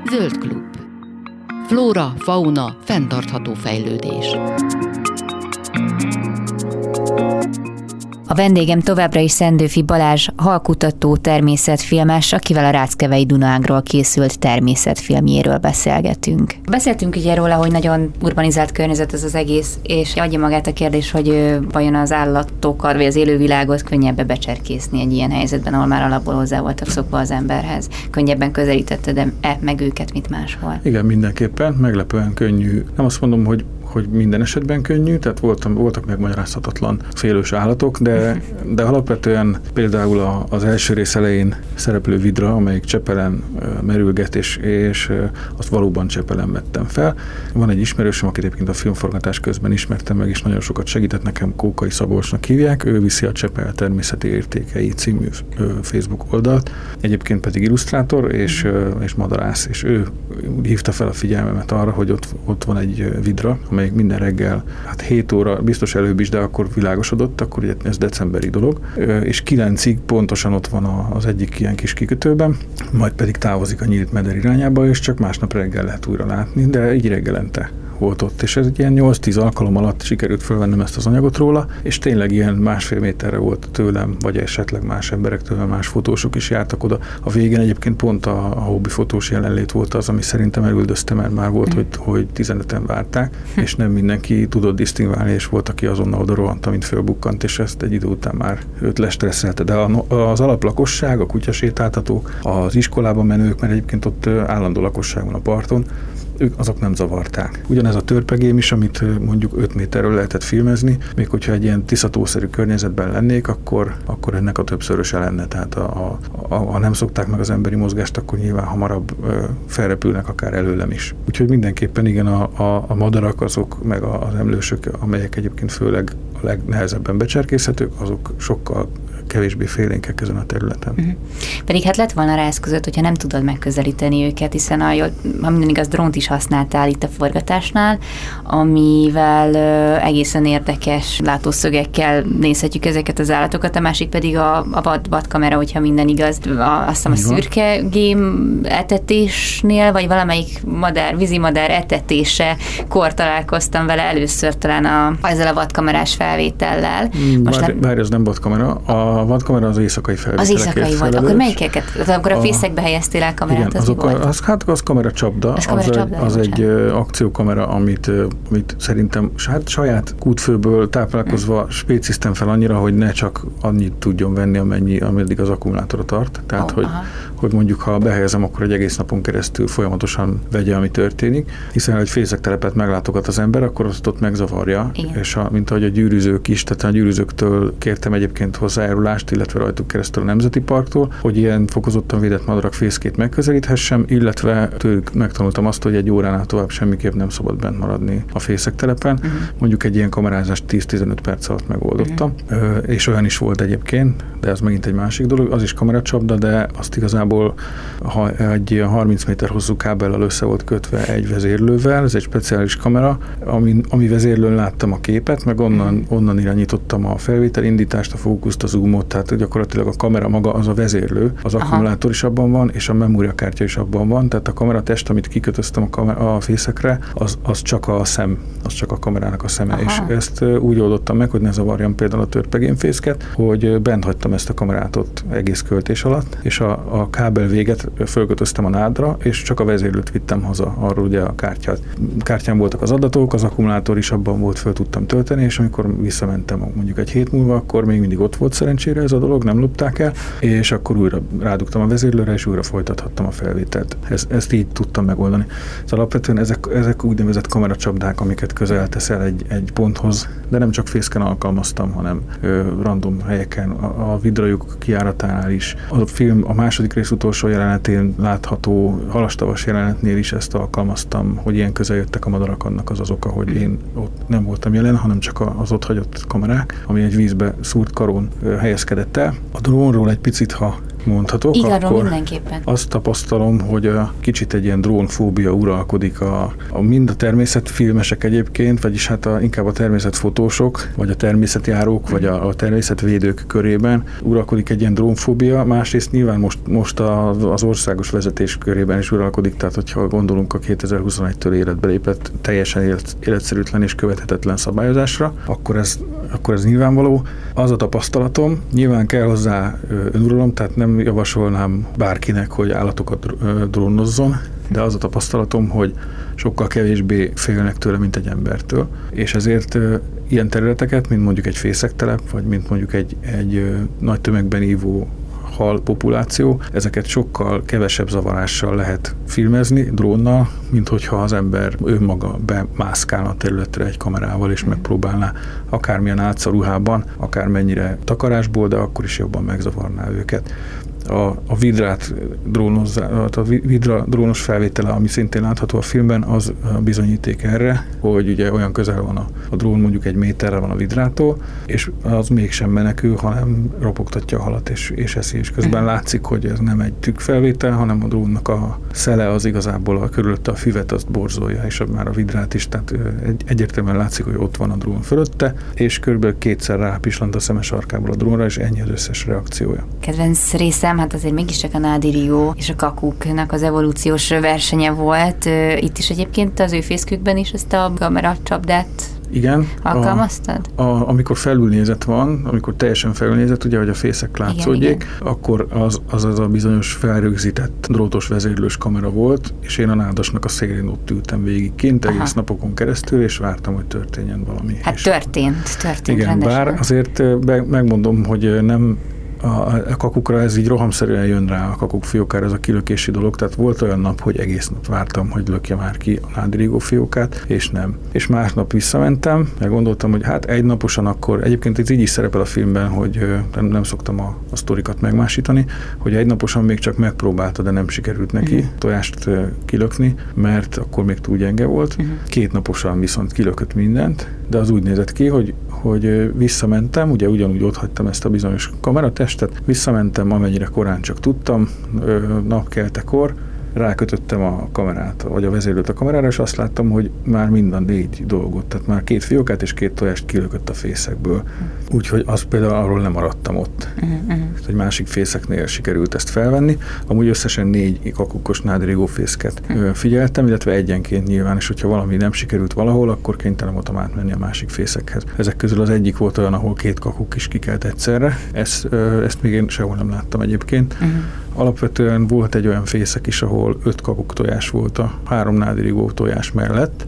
Zöld klub. Flóra, fauna, fenntartható fejlődés. A vendégem továbbra is Szendőfi Balázs, halkutató természetfilmes, akivel a Ráckevei Dunágról készült természetfilmjéről beszélgetünk. Beszéltünk ugye róla, hogy nagyon urbanizált környezet ez az egész, és adja magát a kérdés, hogy vajon az állatokat, vagy az élővilágot könnyebb becserkészni egy ilyen helyzetben, ahol már alapból hozzá voltak szokva az emberhez. Könnyebben közelítetted e meg őket, mint máshol? Igen, mindenképpen, meglepően könnyű. Nem azt mondom, hogy hogy minden esetben könnyű, tehát voltam, voltak megmagyarázhatatlan félős állatok, de, de alapvetően például az első rész elején szereplő vidra, amelyik Csepelen merülget, és, és azt valóban Csepelen vettem fel. Van egy ismerősöm, akit egyébként a filmforgatás közben ismertem meg, és nagyon sokat segített nekem, Kókai Szabolcsnak hívják, ő viszi a Csepel természeti értékei című Facebook oldalt, egyébként pedig illusztrátor és, és madarász, és ő hívta fel a figyelmemet arra, hogy ott, ott van egy vidra, amelyik minden reggel, hát 7 óra, biztos előbb is, de akkor világosodott, akkor ugye ez decemberi dolog, és 9-ig pontosan ott van az egyik ilyen kis kikötőben, majd pedig távozik a nyílt meder irányába, és csak másnap reggel lehet újra látni, de így reggelente volt ott, és ez egy ilyen 8-10 alkalom alatt sikerült fölvennem ezt az anyagot róla, és tényleg ilyen másfél méterre volt tőlem, vagy esetleg más emberektől, más fotósok is jártak oda. A végén egyébként pont a, a hobbi fotós jelenlét volt az, ami szerintem elüldözte, mert már volt, mm. hogy, hogy 15-en várták, és nem mindenki tudott disztingválni, és volt, aki azonnal oda rohant, amint fölbukkant, és ezt egy idő után már őt lestresszelte. De az alaplakosság, a kutyasétáltatók, az iskolában menők, mert egyébként ott állandó lakosság van a parton, ők azok nem zavarták. Ugyanez a törpegém is, amit mondjuk 5 méterről lehetett filmezni, még hogyha egy ilyen tiszatószerű környezetben lennék, akkor, akkor ennek a többszöröse lenne. Tehát a, a, a, ha nem szokták meg az emberi mozgást, akkor nyilván hamarabb ö, felrepülnek akár előlem is. Úgyhogy mindenképpen igen, a, a, a madarak azok, meg az emlősök, amelyek egyébként főleg a legnehezebben becserkészhetők, azok sokkal kevésbé félénkek ezen a területen. Uh-huh. Pedig hát lett volna rá eszközött, hogyha nem tudod megközelíteni őket, hiszen a, ha minden igaz, drónt is használtál itt a forgatásnál, amivel uh, egészen érdekes látószögekkel nézhetjük ezeket az állatokat, a másik pedig a, a vad, vadkamera, hogyha minden igaz, a, azt hiszem a szürke gém etetésnél, vagy valamelyik madár, vízimadár etetése kor találkoztam vele először talán a, ezzel a vadkamerás felvétellel. Most bár, nem... bár ez nem vadkamera, a a vadkamera az éjszakai felvételek. Az éjszakai volt. Akkor melyikeket? Akkor a, a fészekbe helyeztél el kamerát, igen, az azok? A, az, hát az kamera csapda. Az, kamera az, csapda, egy, az egy akciókamera, amit, amit szerintem hát saját kútfőből táplálkozva hmm. spéciztem fel annyira, hogy ne csak annyit tudjon venni, amennyi, ameddig az akkumulátora tart. Tehát, oh, hogy, hogy mondjuk, ha behelyezem, akkor egy egész napon keresztül folyamatosan vegye, ami történik. Hiszen, egy fészektelepet meglátogat az ember, akkor azt ott megzavarja. Igen. És a, mint ahogy a gyűrűzők is, tehát a gyűrűzőktől kértem egyébként hozzájárul járulást, illetve rajtuk keresztül a Nemzeti Parktól, hogy ilyen fokozottan védett madarak fészkét megközelíthessem, illetve tőlük megtanultam azt, hogy egy óránál tovább semmiképp nem szabad bent maradni a fészek telepen. Uh-huh. Mondjuk egy ilyen kamerázást 10-15 perc alatt megoldottam, uh-huh. és olyan is volt egyébként, de ez megint egy másik dolog, az is kameracsapda, de azt igazából ha egy ilyen 30 méter hosszú kábellel össze volt kötve egy vezérlővel, ez egy speciális kamera, ami, ami vezérlőn láttam a képet, meg onnan, onnan irányítottam a felvételindítást, a fókuszt, a zoom médiumot, tehát gyakorlatilag a kamera maga az a vezérlő, az Aha. akkumulátor is abban van, és a memóriakártya is abban van, tehát a kameratest, amit kikötöztem a, kamera, a fészekre, az, az csak a szem, az csak a kamerának a szeme, Aha. és ezt úgy oldottam meg, hogy ne zavarjam például a törpegénfészket, hogy bent hagytam ezt a kamerát ott egész költés alatt, és a, a kábel véget fölkötöztem a nádra, és csak a vezérlőt vittem haza, arról ugye a kártyát. Kártyán voltak az adatok, az akkumulátor is abban volt, föl tudtam tölteni, és amikor visszamentem mondjuk egy hét múlva, akkor még mindig ott volt szerencsére ez a dolog, nem lopták el, és akkor újra rádugtam a vezérlőre, és újra folytathattam a felvételt. Ez, ezt így tudtam megoldani. Szóval alapvetően ezek, ezek úgynevezett kameracsapdák, amiket közel teszel egy, egy ponthoz, de nem csak fészken alkalmaztam, hanem ö, random helyeken, a, a vidrajuk kiáratánál is. A film a második rész utolsó jelenetén látható halastavas jelenetnél is ezt alkalmaztam, hogy ilyen közel jöttek a madarak, annak az az oka, hogy én ott nem voltam jelen, hanem csak az ott hagyott kamerák, ami egy vízbe szúrt karón helyezkedett el. A drónról egy picit, ha mondhatok, Igen, akkor mindenképpen. azt tapasztalom, hogy a kicsit egy ilyen drónfóbia uralkodik a, a mind a természetfilmesek egyébként, vagyis hát a, inkább a természetfotósok, vagy a természetjárók, vagy a, a természetvédők körében uralkodik egy ilyen drónfóbia, másrészt nyilván most, most a, az országos vezetés körében is uralkodik, tehát hogyha gondolunk a 2021-től életbe lépett teljesen élet, életszerűtlen és követhetetlen szabályozásra, akkor ez, akkor ez nyilvánvaló. Az a tapasztalatom, nyilván kell hozzá önuralom, tehát nem javasolnám bárkinek, hogy állatokat drónozzon, de az a tapasztalatom, hogy sokkal kevésbé félnek tőle, mint egy embertől, és ezért ilyen területeket, mint mondjuk egy fészektelep, vagy mint mondjuk egy, egy nagy tömegben ívó hal populáció, ezeket sokkal kevesebb zavarással lehet filmezni drónnal, mint hogyha az ember önmaga bemászkálna a területre egy kamerával, és megpróbálná akármilyen álcaruhában, akármennyire takarásból, de akkor is jobban megzavarná őket a, a vidrát drónoz, a vidra drónos felvétele, ami szintén látható a filmben, az bizonyíték erre, hogy ugye olyan közel van a, a drón, mondjuk egy méterre van a vidrától, és az mégsem menekül, hanem ropogtatja a halat és, és eszi, és közben mhm. látszik, hogy ez nem egy tükkfelvétel, hanem a drónnak a szele az igazából a körülötte a füvet azt borzolja, és már a vidrát is, tehát egy, egyértelműen látszik, hogy ott van a drón fölötte, és körülbelül kétszer rápislant a szemes arkából a drónra, és ennyi az összes reakciója. Kedvenc részem nem, hát azért mégiscsak a Nádi Rio és a kakuknak az evolúciós versenye volt. Itt is egyébként az ő fészkükben is ezt a kamera csapdát igen. Alkalmaztad? A, a, amikor felülnézet van, amikor teljesen felülnézet, ugye, hogy a fészek látszódjék, igen, igen. akkor az, az az a bizonyos felrögzített drótos vezérlős kamera volt, és én a nádasnak a szélén ott ültem végig kint Aha. egész napokon keresztül, és vártam, hogy történjen valami. Hát és történt, történt Igen, rendesen. bár azért be, megmondom, hogy nem a, a kakukra ez így rohamszerűen jön rá, a kakuk fiókára ez a kilökési dolog, tehát volt olyan nap, hogy egész nap vártam, hogy lökje már ki a nádrigó fiókát, és nem. És másnap visszamentem, meg gondoltam, hogy hát egy naposan akkor, egyébként ez így is szerepel a filmben, hogy nem, nem szoktam a, a sztorikat megmásítani, hogy egy naposan még csak megpróbálta, de nem sikerült neki uh-huh. tojást kilökni, mert akkor még túl gyenge volt. Uh-huh. Két naposan viszont kilökött mindent, de az úgy nézett ki, hogy hogy visszamentem, ugye ugyanúgy ott hagytam ezt a bizonyos kameratestet, visszamentem, amennyire korán csak tudtam, napkeltekor, rákötöttem a kamerát, vagy a vezérlőt a kamerára, és azt láttam, hogy már mind a négy dolgot, tehát már két fiókát és két tojást kilökött a fészekből. Úgyhogy az például arról nem maradtam ott. Uh-huh. Egy másik fészeknél sikerült ezt felvenni. Amúgy összesen négy kakukos nádrigó fészket uh-huh. figyeltem, illetve egyenként nyilván, és hogyha valami nem sikerült valahol, akkor kénytelen voltam átmenni a másik fészekhez. Ezek közül az egyik volt olyan, ahol két kakuk is kikelt egyszerre. Ezt, ezt még én sehol nem láttam egyébként. Uh-huh. Alapvetően volt egy olyan fészek is, ahol öt kakuk tojás volt a három nádirigó tojás mellett,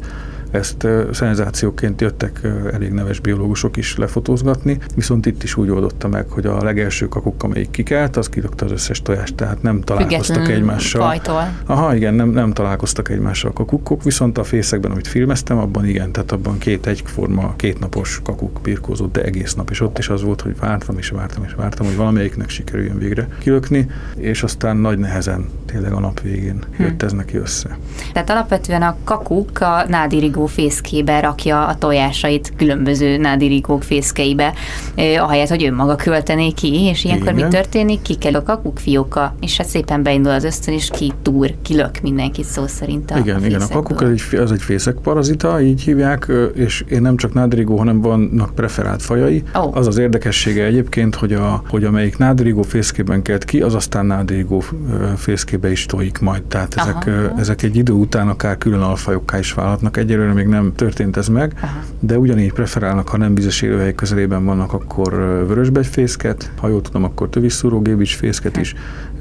ezt szenzációként jöttek elég neves biológusok is lefotózgatni, viszont itt is úgy oldotta meg, hogy a legelső kakuk, amelyik kikelt, az kidokta az összes tojást, tehát nem találkoztak egymással. Fajtól. Aha, igen, nem, nem találkoztak egymással a kakukkok, viszont a fészekben, amit filmeztem, abban igen, tehát abban két egyforma, kétnapos kakuk birkózott, de egész nap, és ott is az volt, hogy vártam és vártam és vártam, hogy valamelyiknek sikerüljön végre kilökni, és aztán nagy nehezen tényleg a nap végén hm. jött ez neki össze. Tehát alapvetően a kakuk a nádirig nádirigó fészkébe rakja a tojásait különböző nádirigók fészkeibe, ahelyett, hogy önmaga költené ki, és ilyenkor Igen. mi történik? Ki kell a kakukfióka, és hát szépen beindul az ösztön, és ki túr, kilök mindenkit szó szerint a Igen, a igen, a kakuk az egy, az egy fészekparazita, így hívják, és én nem csak nádirigó, hanem vannak preferált fajai. Oh. Az az érdekessége egyébként, hogy, a, hogy amelyik nádirigó fészkében kelt ki, az aztán nádirigó fészkébe is tojik majd. Tehát ezek, Aha. ezek egy idő után akár külön alfajokká is válhatnak. Egyelőre még nem történt ez meg, Aha. de ugyanígy preferálnak, ha nem vizes élőhely közelében vannak, akkor vörösbegyfészket, ha jól tudom, akkor tövisszúrógébics fészket is.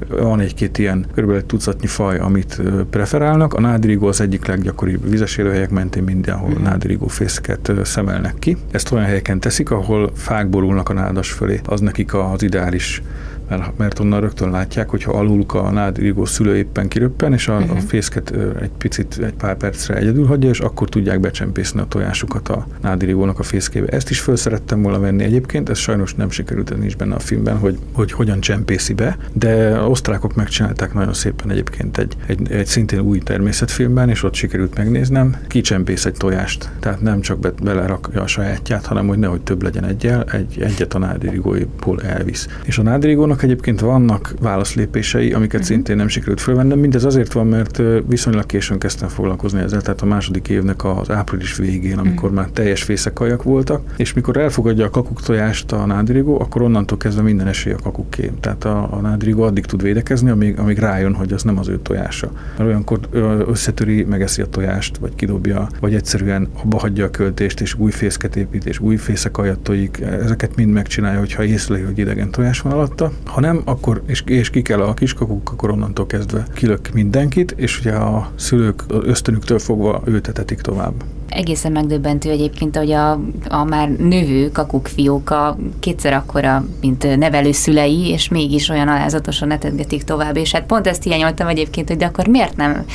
Van egy-két ilyen kb. egy tucatnyi faj, amit preferálnak. A nádirigó az egyik leggyakoribb vizes élőhelyek mentén mindenhol uh-huh. nádirigó fészket szemelnek ki. Ezt olyan helyeken teszik, ahol fák borulnak a nádas fölé. Az nekik az ideális mert, mert onnan rögtön látják, hogyha aluluk a nádirigó szülő éppen kiröppen, és a, uh-huh. a mhm. fészket egy picit, egy pár percre egyedül hagyja, és akkor tudják becsempészni a tojásukat a nádirigónak a fészkébe. Ezt is föl szerettem volna venni egyébként, ez sajnos nem sikerült, ez nincs benne a filmben, hogy, hogy hogyan csempészi be, de osztrákok megcsinálták nagyon szépen egyébként egy, egy, egy szintén új természetfilmben, és ott sikerült megnéznem, kicsempész egy tojást, tehát nem csak be, belerakja a sajátját, hanem hogy nehogy több legyen egyel, egy, egyet a nádirigóiból elvisz. És a nádirigónak annak egyébként vannak válaszlépései, amiket uh-huh. szintén nem sikerült fölvennem. Mindez azért van, mert viszonylag későn kezdtem foglalkozni ezzel, tehát a második évnek az április végén, amikor uh-huh. már teljes fészekajak voltak, és mikor elfogadja a kakuk tojást a nádrigó, akkor onnantól kezdve minden esély a kakuké. Tehát a, a nádrigó addig tud védekezni, amíg, amíg rájön, hogy az nem az ő tojása. Mert olyankor összetöri, megeszi a tojást, vagy kidobja, vagy egyszerűen abba hagyja a költést, és új fészket épít, és új fészekajat tojik. Ezeket mind megcsinálja, hogyha észleli, hogy idegen tojás van alatta. Ha nem, akkor, és, és ki kell a kiskakuk, akkor onnantól kezdve kilök mindenkit, és ugye a szülők ösztönüktől fogva ültetetik tovább. Egészen megdöbbentő egyébként, hogy a, a már növő kakukfióka kétszer akkora, mint nevelőszülei, és mégis olyan alázatosan etetgetik tovább. És hát pont ezt hiányoltam egyébként, hogy de akkor miért nem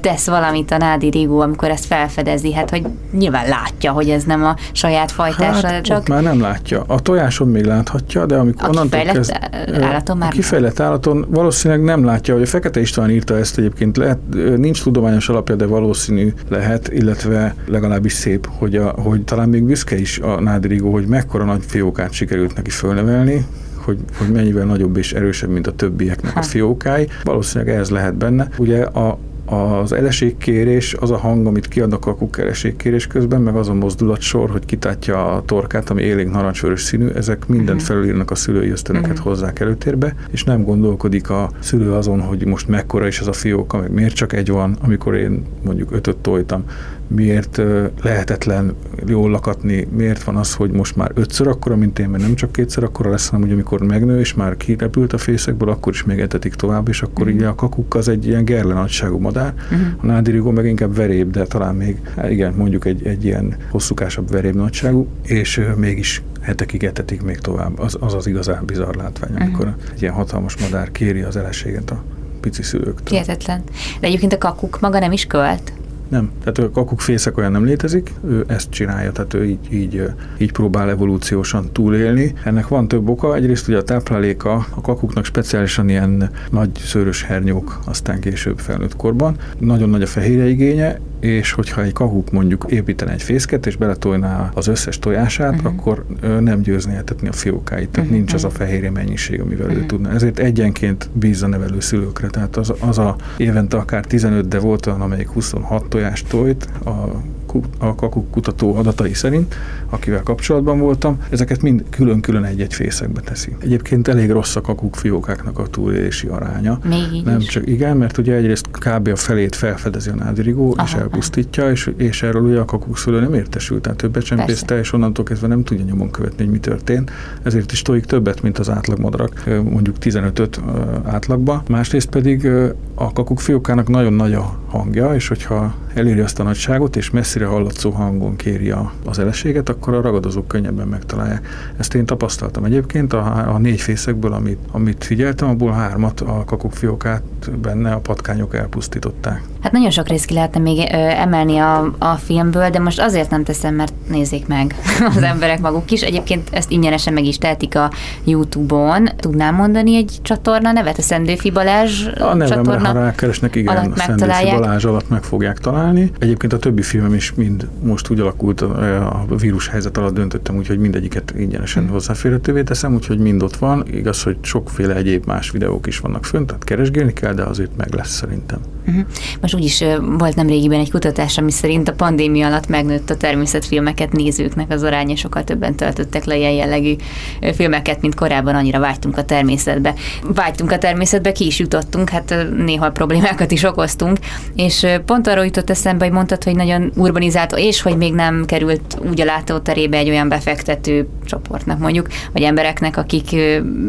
tesz valamit a Nádi Rigó, amikor ezt felfedezi? Hát, hogy nyilván látja, hogy ez nem a saját fajtása, hát, csak... már nem látja. A tojáson még láthatja, de amikor a onnantól kezd... állaton már A kifejlett állaton valószínűleg nem látja, hogy a Fekete István írta ezt egyébként, lehet, nincs tudományos alapja, de valószínű lehet, illetve legalábbis szép, hogy, a, hogy talán még büszke is a Nádrigó, hogy mekkora nagy fiókát sikerült neki fölnevelni, hogy, hogy mennyivel nagyobb és erősebb, mint a többieknek ha. a fiókái. Valószínűleg ez lehet benne. Ugye a, az eleségkérés, az a hang, amit kiadnak a kuk eleségkérés közben, meg az a mozdulatsor, hogy kitátja a torkát, ami élénk narancsvörös színű, ezek mindent uh-huh. felülírnak a szülői ösztönöket uh-huh. hozzák előtérbe, és nem gondolkodik a szülő azon, hogy most mekkora is ez a fióka, meg miért csak egy van, amikor én mondjuk ötöt tojtam, miért lehetetlen jól lakatni, miért van az, hogy most már ötször akkora, mint én, mert nem csak kétszer akkora lesz, hanem hogy amikor megnő, és már kirepült a fészekből, akkor is még etetik tovább, és akkor uh-huh. így a kakuk az egy ilyen gerle nagyságú madár, uh-huh. a nádirigó meg inkább veréb, de talán még, hát igen, mondjuk egy, egy ilyen hosszúkásabb veréb nagyságú, és mégis hetekig etetik még tovább. Az az, az igazán bizarr látvány, uh-huh. amikor egy ilyen hatalmas madár kéri az eleséget a pici szülőktől. Hihetetlen. De egyébként a kakuk maga nem is költ? Nem. Tehát a kakuk fészek olyan nem létezik, ő ezt csinálja, tehát ő így, így, így próbál evolúciósan túlélni. Ennek van több oka, egyrészt ugye a tápláléka a kakuknak speciálisan ilyen nagy szőrös hernyók, aztán később felnőtt korban. Nagyon nagy a fehérje igénye, és hogyha egy kakuk mondjuk építene egy fészket, és beletojná az összes tojását, uh-huh. akkor nem győzni etetni a fiókáit, tehát uh-huh. nincs az a fehérje mennyiség, amivel uh-huh. ő tudna. Ezért egyenként bízza nevelő szülőkre, tehát az, az a évente akár 15, de volt olyan, amelyik 26 tojást tojt, a a kakuk kutató adatai szerint, akivel kapcsolatban voltam, ezeket mind külön-külön egy-egy fészekbe teszi. Egyébként elég rossz a kakuk fiókáknak a túlélési aránya. Még Nem is. csak igen, mert ugye egyrészt kb. a felét felfedezi a nádirigó, Aha, és elpusztítja, és, és erről ugye a kakuk szülő nem értesült, tehát ő becsempészte, és onnantól kezdve nem tudja nyomon követni, hogy mi történt. Ezért is tojik többet, mint az átlagmadarak, mondjuk 15-öt átlagba. Másrészt pedig a kakuk fiókának nagyon nagy a hangja, és hogyha eléri azt a nagyságot, és messzire hallatszó hangon kéri az eleséget, akkor a ragadozók könnyebben megtalálják. Ezt én tapasztaltam egyébként a, a négy fészekből, amit, amit figyeltem, abból hármat a kakukfiókát benne a patkányok elpusztították. Hát nagyon sok részt ki lehetne még ö, emelni a, a filmből, de most azért nem teszem, mert nézzék meg az emberek maguk is. Egyébként ezt ingyenesen meg is tehetik a YouTube-on. Tudnám mondani egy csatorna nevet? A Szendőfi Balázs a nevemre, csatorna? ha rákeresnek, igen, a Szendőfi Balázs alatt meg fogják találni. Egyébként a többi filmem is mind most úgy alakult, a vírus helyzet alatt döntöttem, úgyhogy mindegyiket ingyenesen hmm. hozzáférhetővé teszem, úgyhogy mind ott van. Igaz, hogy sokféle egyéb más videók is vannak fönt, tehát keresgélni kell, de azért meg lesz szerintem. Uh-huh. Most úgyis volt nemrégiben egy kutatás, ami szerint a pandémia alatt megnőtt a természetfilmeket nézőknek az aránya, sokkal többen töltöttek le ilyen jellegű filmeket, mint korábban, annyira vágytunk a természetbe. Vágytunk a természetbe, ki is jutottunk, hát néha problémákat is okoztunk, és pont arról jutott eszembe, hogy mondtad, hogy nagyon urbanizált, és hogy még nem került úgy a látóterébe egy olyan befektető csoportnak mondjuk, vagy embereknek, akik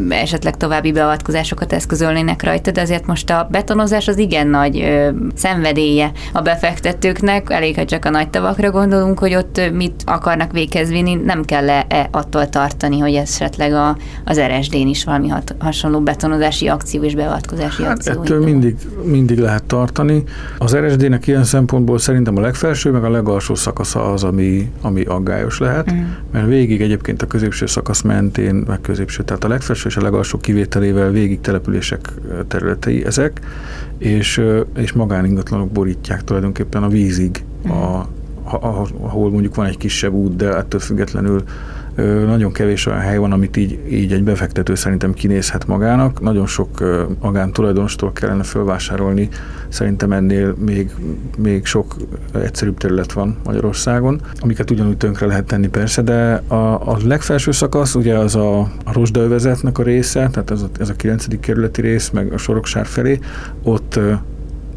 esetleg további beavatkozásokat eszközölnének rajta, de azért most a betonozás az igen nagy ö, szenvedélye a befektetőknek, elég, ha csak a nagy tavakra gondolunk, hogy ott mit akarnak véghez vinni, nem kell -e attól tartani, hogy esetleg a, az RSD-n is valami hat, hasonló betonozási akció és beavatkozási hát akció. Ettől mindig, mindig lehet tartani. Az RSD-nek ilyen szempontból szerintem a legfelső, meg a legalsó szakasza az, ami, ami aggályos lehet, mm. mert végig egyébként a középső szakasz mentén, meg középső, tehát a legfelső és a legalsó kivételével végig települések területei ezek, és, és magáningatlanok borítják tulajdonképpen a vízig, a, ahol mondjuk van egy kisebb út, de ettől függetlenül nagyon kevés olyan hely van, amit így, így egy befektető szerintem kinézhet magának. Nagyon sok magán tulajdonostól kellene felvásárolni. Szerintem ennél még, még sok egyszerűbb terület van Magyarországon, amiket ugyanúgy tönkre lehet tenni persze, de a, a legfelső szakasz ugye az a, a Rosdaövezetnek a része, tehát ez a, ez a 9. kerületi rész, meg a Soroksár felé, ott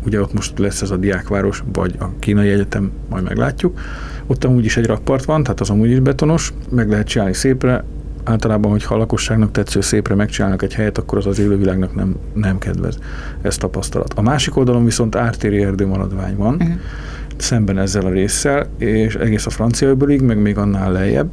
ugye ott most lesz ez a diákváros, vagy a kínai egyetem, majd meglátjuk. Ott amúgy is egy rakpart van, tehát az amúgy is betonos, meg lehet csinálni szépre, általában, hogyha a lakosságnak tetsző szépre megcsinálnak egy helyet, akkor az az élővilágnak nem, nem kedvez. Ez tapasztalat. A másik oldalon viszont ártéri erdőmaradvány van, uh-huh szemben ezzel a résszel, és egész a francia öbölig, meg még annál lejjebb,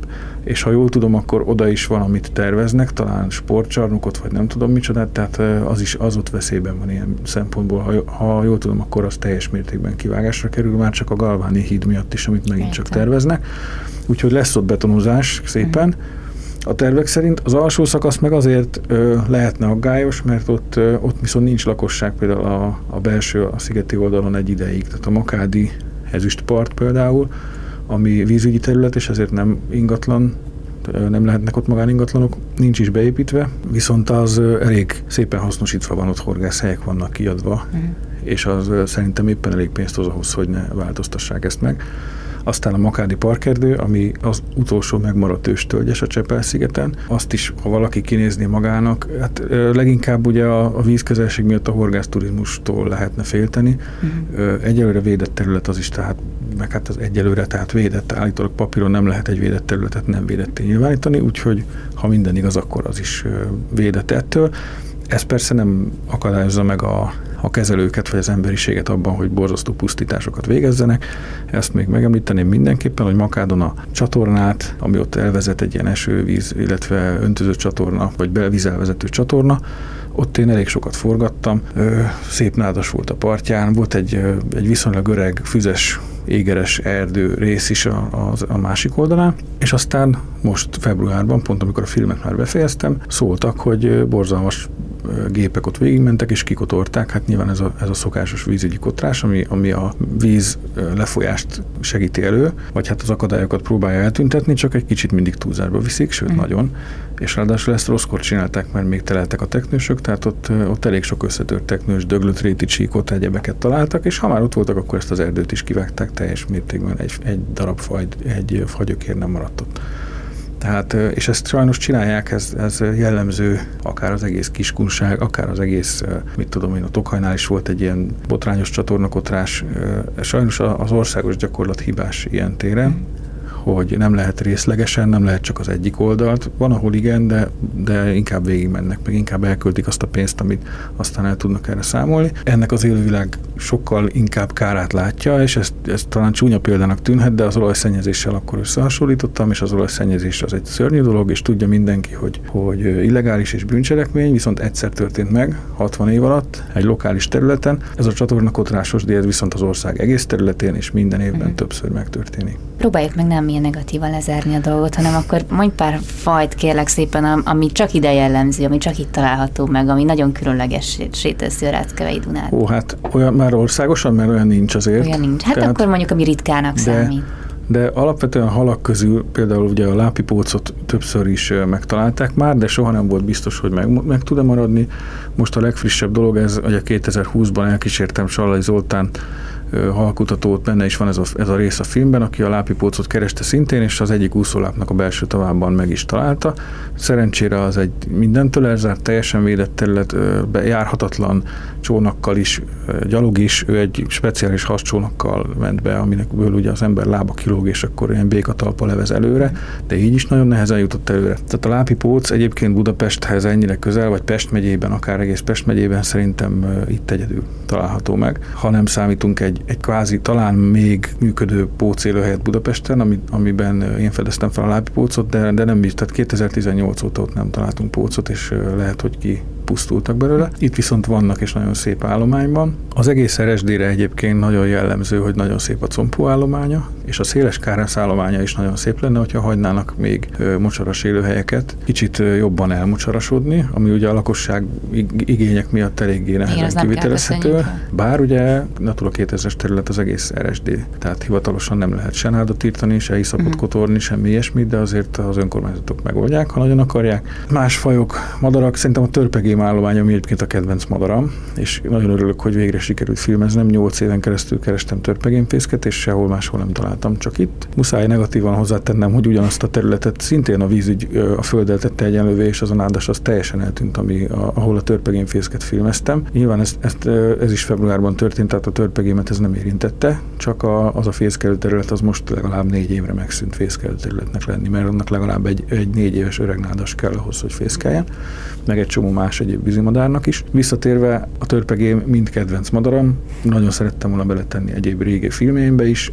és ha jól tudom, akkor oda is van, amit terveznek, talán sportcsarnokot, vagy nem tudom micsodát, tehát az is az ott veszélyben van ilyen szempontból. Ha, ha jól tudom, akkor az teljes mértékben kivágásra kerül, már csak a Galváni híd miatt is, amit megint csak terveznek. Úgyhogy lesz ott betonozás szépen. A tervek szerint az alsó szakasz meg azért ö, lehetne aggályos, mert ott, ö, ott viszont nincs lakosság, például a, a belső, a szigeti oldalon egy ideig. Tehát a Makádi ezüstpart például, ami vízügyi terület, és ezért nem ingatlan, nem lehetnek ott magáningatlanok, nincs is beépítve, viszont az elég szépen hasznosítva van, ott horgászhelyek vannak kiadva, uh-huh. és az szerintem éppen elég pénzt hoz ahhoz, hogy ne változtassák ezt meg aztán a Makádi Parkerdő, ami az utolsó megmaradt őstölgyes a Csepel-szigeten. Azt is, ha valaki kinézné magának, hát leginkább ugye a, a vízközelség miatt a horgászturizmustól lehetne félteni. Uh-huh. Egyelőre védett terület az is, tehát meg hát az egyelőre, tehát védett, állítólag papíron nem lehet egy védett területet nem védetté nyilvánítani, úgyhogy ha minden igaz, akkor az is védett ettől. Ez persze nem akadályozza meg a, a kezelőket vagy az emberiséget abban, hogy borzasztó pusztításokat végezzenek. Ezt még megemlíteném mindenképpen, hogy Makádon a csatornát, ami ott elvezet egy ilyen esővíz, illetve öntöző csatorna, vagy belvízelvezető csatorna, ott én elég sokat forgattam, szép nádas volt a partján, volt egy, egy viszonylag öreg, füzes, égeres erdő rész is a, a, a másik oldalán, és aztán most februárban, pont amikor a filmet már befejeztem, szóltak, hogy borzalmas gépek ott végigmentek és kikotorták, hát nyilván ez a, ez a szokásos vízügyi kotrás, ami, ami a víz lefolyást segíti elő, vagy hát az akadályokat próbálja eltüntetni, csak egy kicsit mindig túlzárba viszik, sőt mm. nagyon, és ráadásul ezt rosszkor csinálták, mert még teleltek a teknősök, tehát ott, ott elég sok összetört teknős, döglött réti csíkot, egyebeket találtak, és ha már ott voltak, akkor ezt az erdőt is kivágták teljes mértékben, egy, egy darab faj, egy fagyökér nem maradt ott. Tehát, és ezt sajnos csinálják, ez, ez jellemző akár az egész kiskunság, akár az egész, mit tudom én, a Tokhajnál is volt egy ilyen botrányos csatornakotrás. Sajnos az országos gyakorlat hibás ilyen téren, hogy nem lehet részlegesen, nem lehet csak az egyik oldalt. Van, ahol igen, de, de inkább végigmennek, meg inkább elköltik azt a pénzt, amit aztán el tudnak erre számolni. Ennek az élővilág sokkal inkább kárát látja, és ez, ez talán csúnya példának tűnhet, de az olajszennyezéssel akkor összehasonlítottam, és az olajszennyezés az egy szörnyű dolog, és tudja mindenki, hogy, hogy illegális és bűncselekmény, viszont egyszer történt meg, 60 év alatt, egy lokális területen. Ez a csatorna kotrásos díj, viszont az ország egész területén, és minden évben uh-huh. többször megtörténik. Próbáljuk meg nem ilyen negatívan lezárni a dolgot, hanem akkor mondj pár fajt kérlek szépen, ami csak ide jellemző, ami csak itt található meg, ami nagyon különleges séteszi a Ráckevei Dunát. Ó, hát olyan már országosan, mert olyan nincs azért. Olyan nincs. Hát Tehát, akkor mondjuk, ami ritkának de, számít. De alapvetően halak közül például ugye a lápipócot többször is megtalálták már, de soha nem volt biztos, hogy meg, meg tud-e maradni. Most a legfrissebb dolog, ez hogy a 2020-ban elkísértem Sallai Zoltán halkutatót, benne is van ez a, ez a rész a filmben, aki a lápipócot kereste szintén, és az egyik úszólápnak a belső tavában meg is találta. Szerencsére az egy mindentől elzárt, teljesen védett terület, bejárhatatlan csónakkal is, gyalog is, ő egy speciális hascsónakkal ment be, aminek ugye az ember lába kilóg, és akkor ilyen békatalpa levez előre, de így is nagyon nehezen jutott előre. Tehát a lápipóc egyébként Budapesthez ennyire közel, vagy Pest megyében, akár egész Pest megyében szerintem itt egyedül található meg, ha nem számítunk egy, egy kvázi talán még működő pócélőhelyet Budapesten, ami, amiben én fedeztem fel a lápipócot, de, de nem is, tehát 2018 óta ott nem találtunk pócot, és lehet, hogy ki pusztultak belőle. Itt viszont vannak és nagyon szép állományban. Az egész RSD-re egyébként nagyon jellemző, hogy nagyon szép a compó állománya, és a széles kárász állománya is nagyon szép lenne, hogyha hagynának még mocsaras élőhelyeket, kicsit jobban elmocsarasodni, ami ugye a lakosság igények miatt eléggé nehezen kivitelezhető. Bár ugye Natura 2000-es terület az egész RSD, tehát hivatalosan nem lehet se nádat írtani, se iszapot uh-huh. kotorni, semmi ilyesmi, de azért az önkormányzatok megoldják, ha nagyon akarják. Más fajok, madarak, szerintem a törpegém állomány, ami egyébként a kedvenc madaram, és nagyon örülök, hogy végre sikerült filmeznem. Nyolc éven keresztül kerestem törpegémfészket, és sehol máshol nem találtam, csak itt. Muszáj negatívan hozzátennem, hogy ugyanazt a területet szintén a vízügy a földet tette egyenlővé, és az a nádas az teljesen eltűnt, ami, ahol a törpegémfészket filmeztem. Nyilván ez, ez, ez is februárban történt, tehát a törpegémet ez nem érintette, csak a, az a fészkelő terület az most legalább négy évre megszűnt fészkelő területnek lenni, mert annak legalább egy, egy négy éves öreg nádas kell ahhoz, hogy fészkeljen, meg egy csomó más egyéb vízimadárnak is. Visszatérve a törpegém mind kedvenc madaram, nagyon szerettem volna beletenni egyéb régi filmjeimbe is,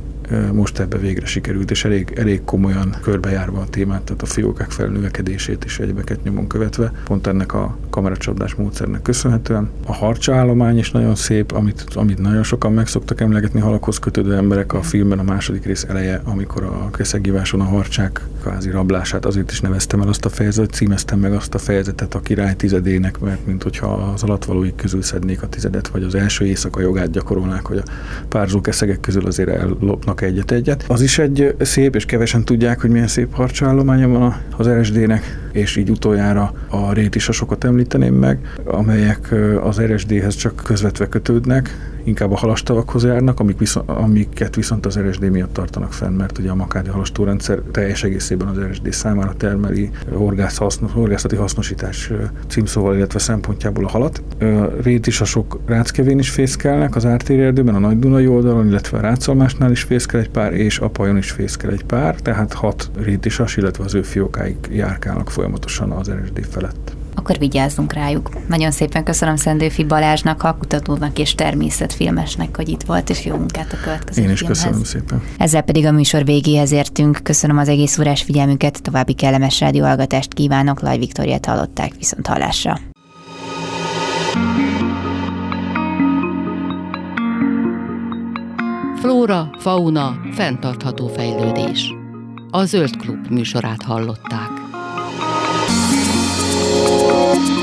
most ebbe végre sikerült, és elég, elég komolyan körbejárva a témát, tehát a fiókák felnövekedését és egyebeket nyomon követve, pont ennek a kameracsapdás módszernek köszönhetően. A harcsa állomány is nagyon szép, amit, amit nagyon sokan meg szoktak emlegetni halakhoz kötődő emberek a filmben a második rész eleje, amikor a keszegíváson a harcsák kvázi rablását, azért is neveztem el azt a fejezetet, címeztem meg azt a fejezetet a király tizedének, mert mint hogyha az alatvalóik közül szednék a tizedet, vagy az első éjszaka jogát gyakorolnák, hogy a párzó keszegek közül azért ellopnak egyet-egyet. Az is egy szép, és kevesen tudják, hogy milyen szép harcállománya van az RSD-nek, és így utoljára a rétisasokat említeném meg, amelyek az RSD-hez csak közvetve kötődnek, inkább a halastavakhoz járnak, amik viszont, amiket viszont az RSD miatt tartanak fenn, mert ugye a makádi halastórendszer teljes egészében az RSD számára termeli horgász hasznos, horgászati hasznosítás címszóval, illetve szempontjából a halat. Rétisasok ráckevén is fészkelnek az ártéri erdőben, a Nagy Dunai oldalon, illetve a Rácolmásnál is fészkel egy pár, és Apajon is fészkel egy pár, tehát hat rétisas, illetve az ő fiókáik járkálnak folyamatosan az RSD felett akkor vigyázzunk rájuk. Nagyon szépen köszönöm Szendőfi Balázsnak, hakutatónak és természetfilmesnek, hogy itt volt, és jó munkát a következő Én is filmhez. köszönöm szépen. Ezzel pedig a műsor végéhez értünk. Köszönöm az egész órás figyelmüket, további kellemes rádióhallgatást kívánok. Laj Viktoriát hallották viszont hallásra. Flóra, fauna, fenntartható fejlődés. A Zöld Klub műsorát hallották. Música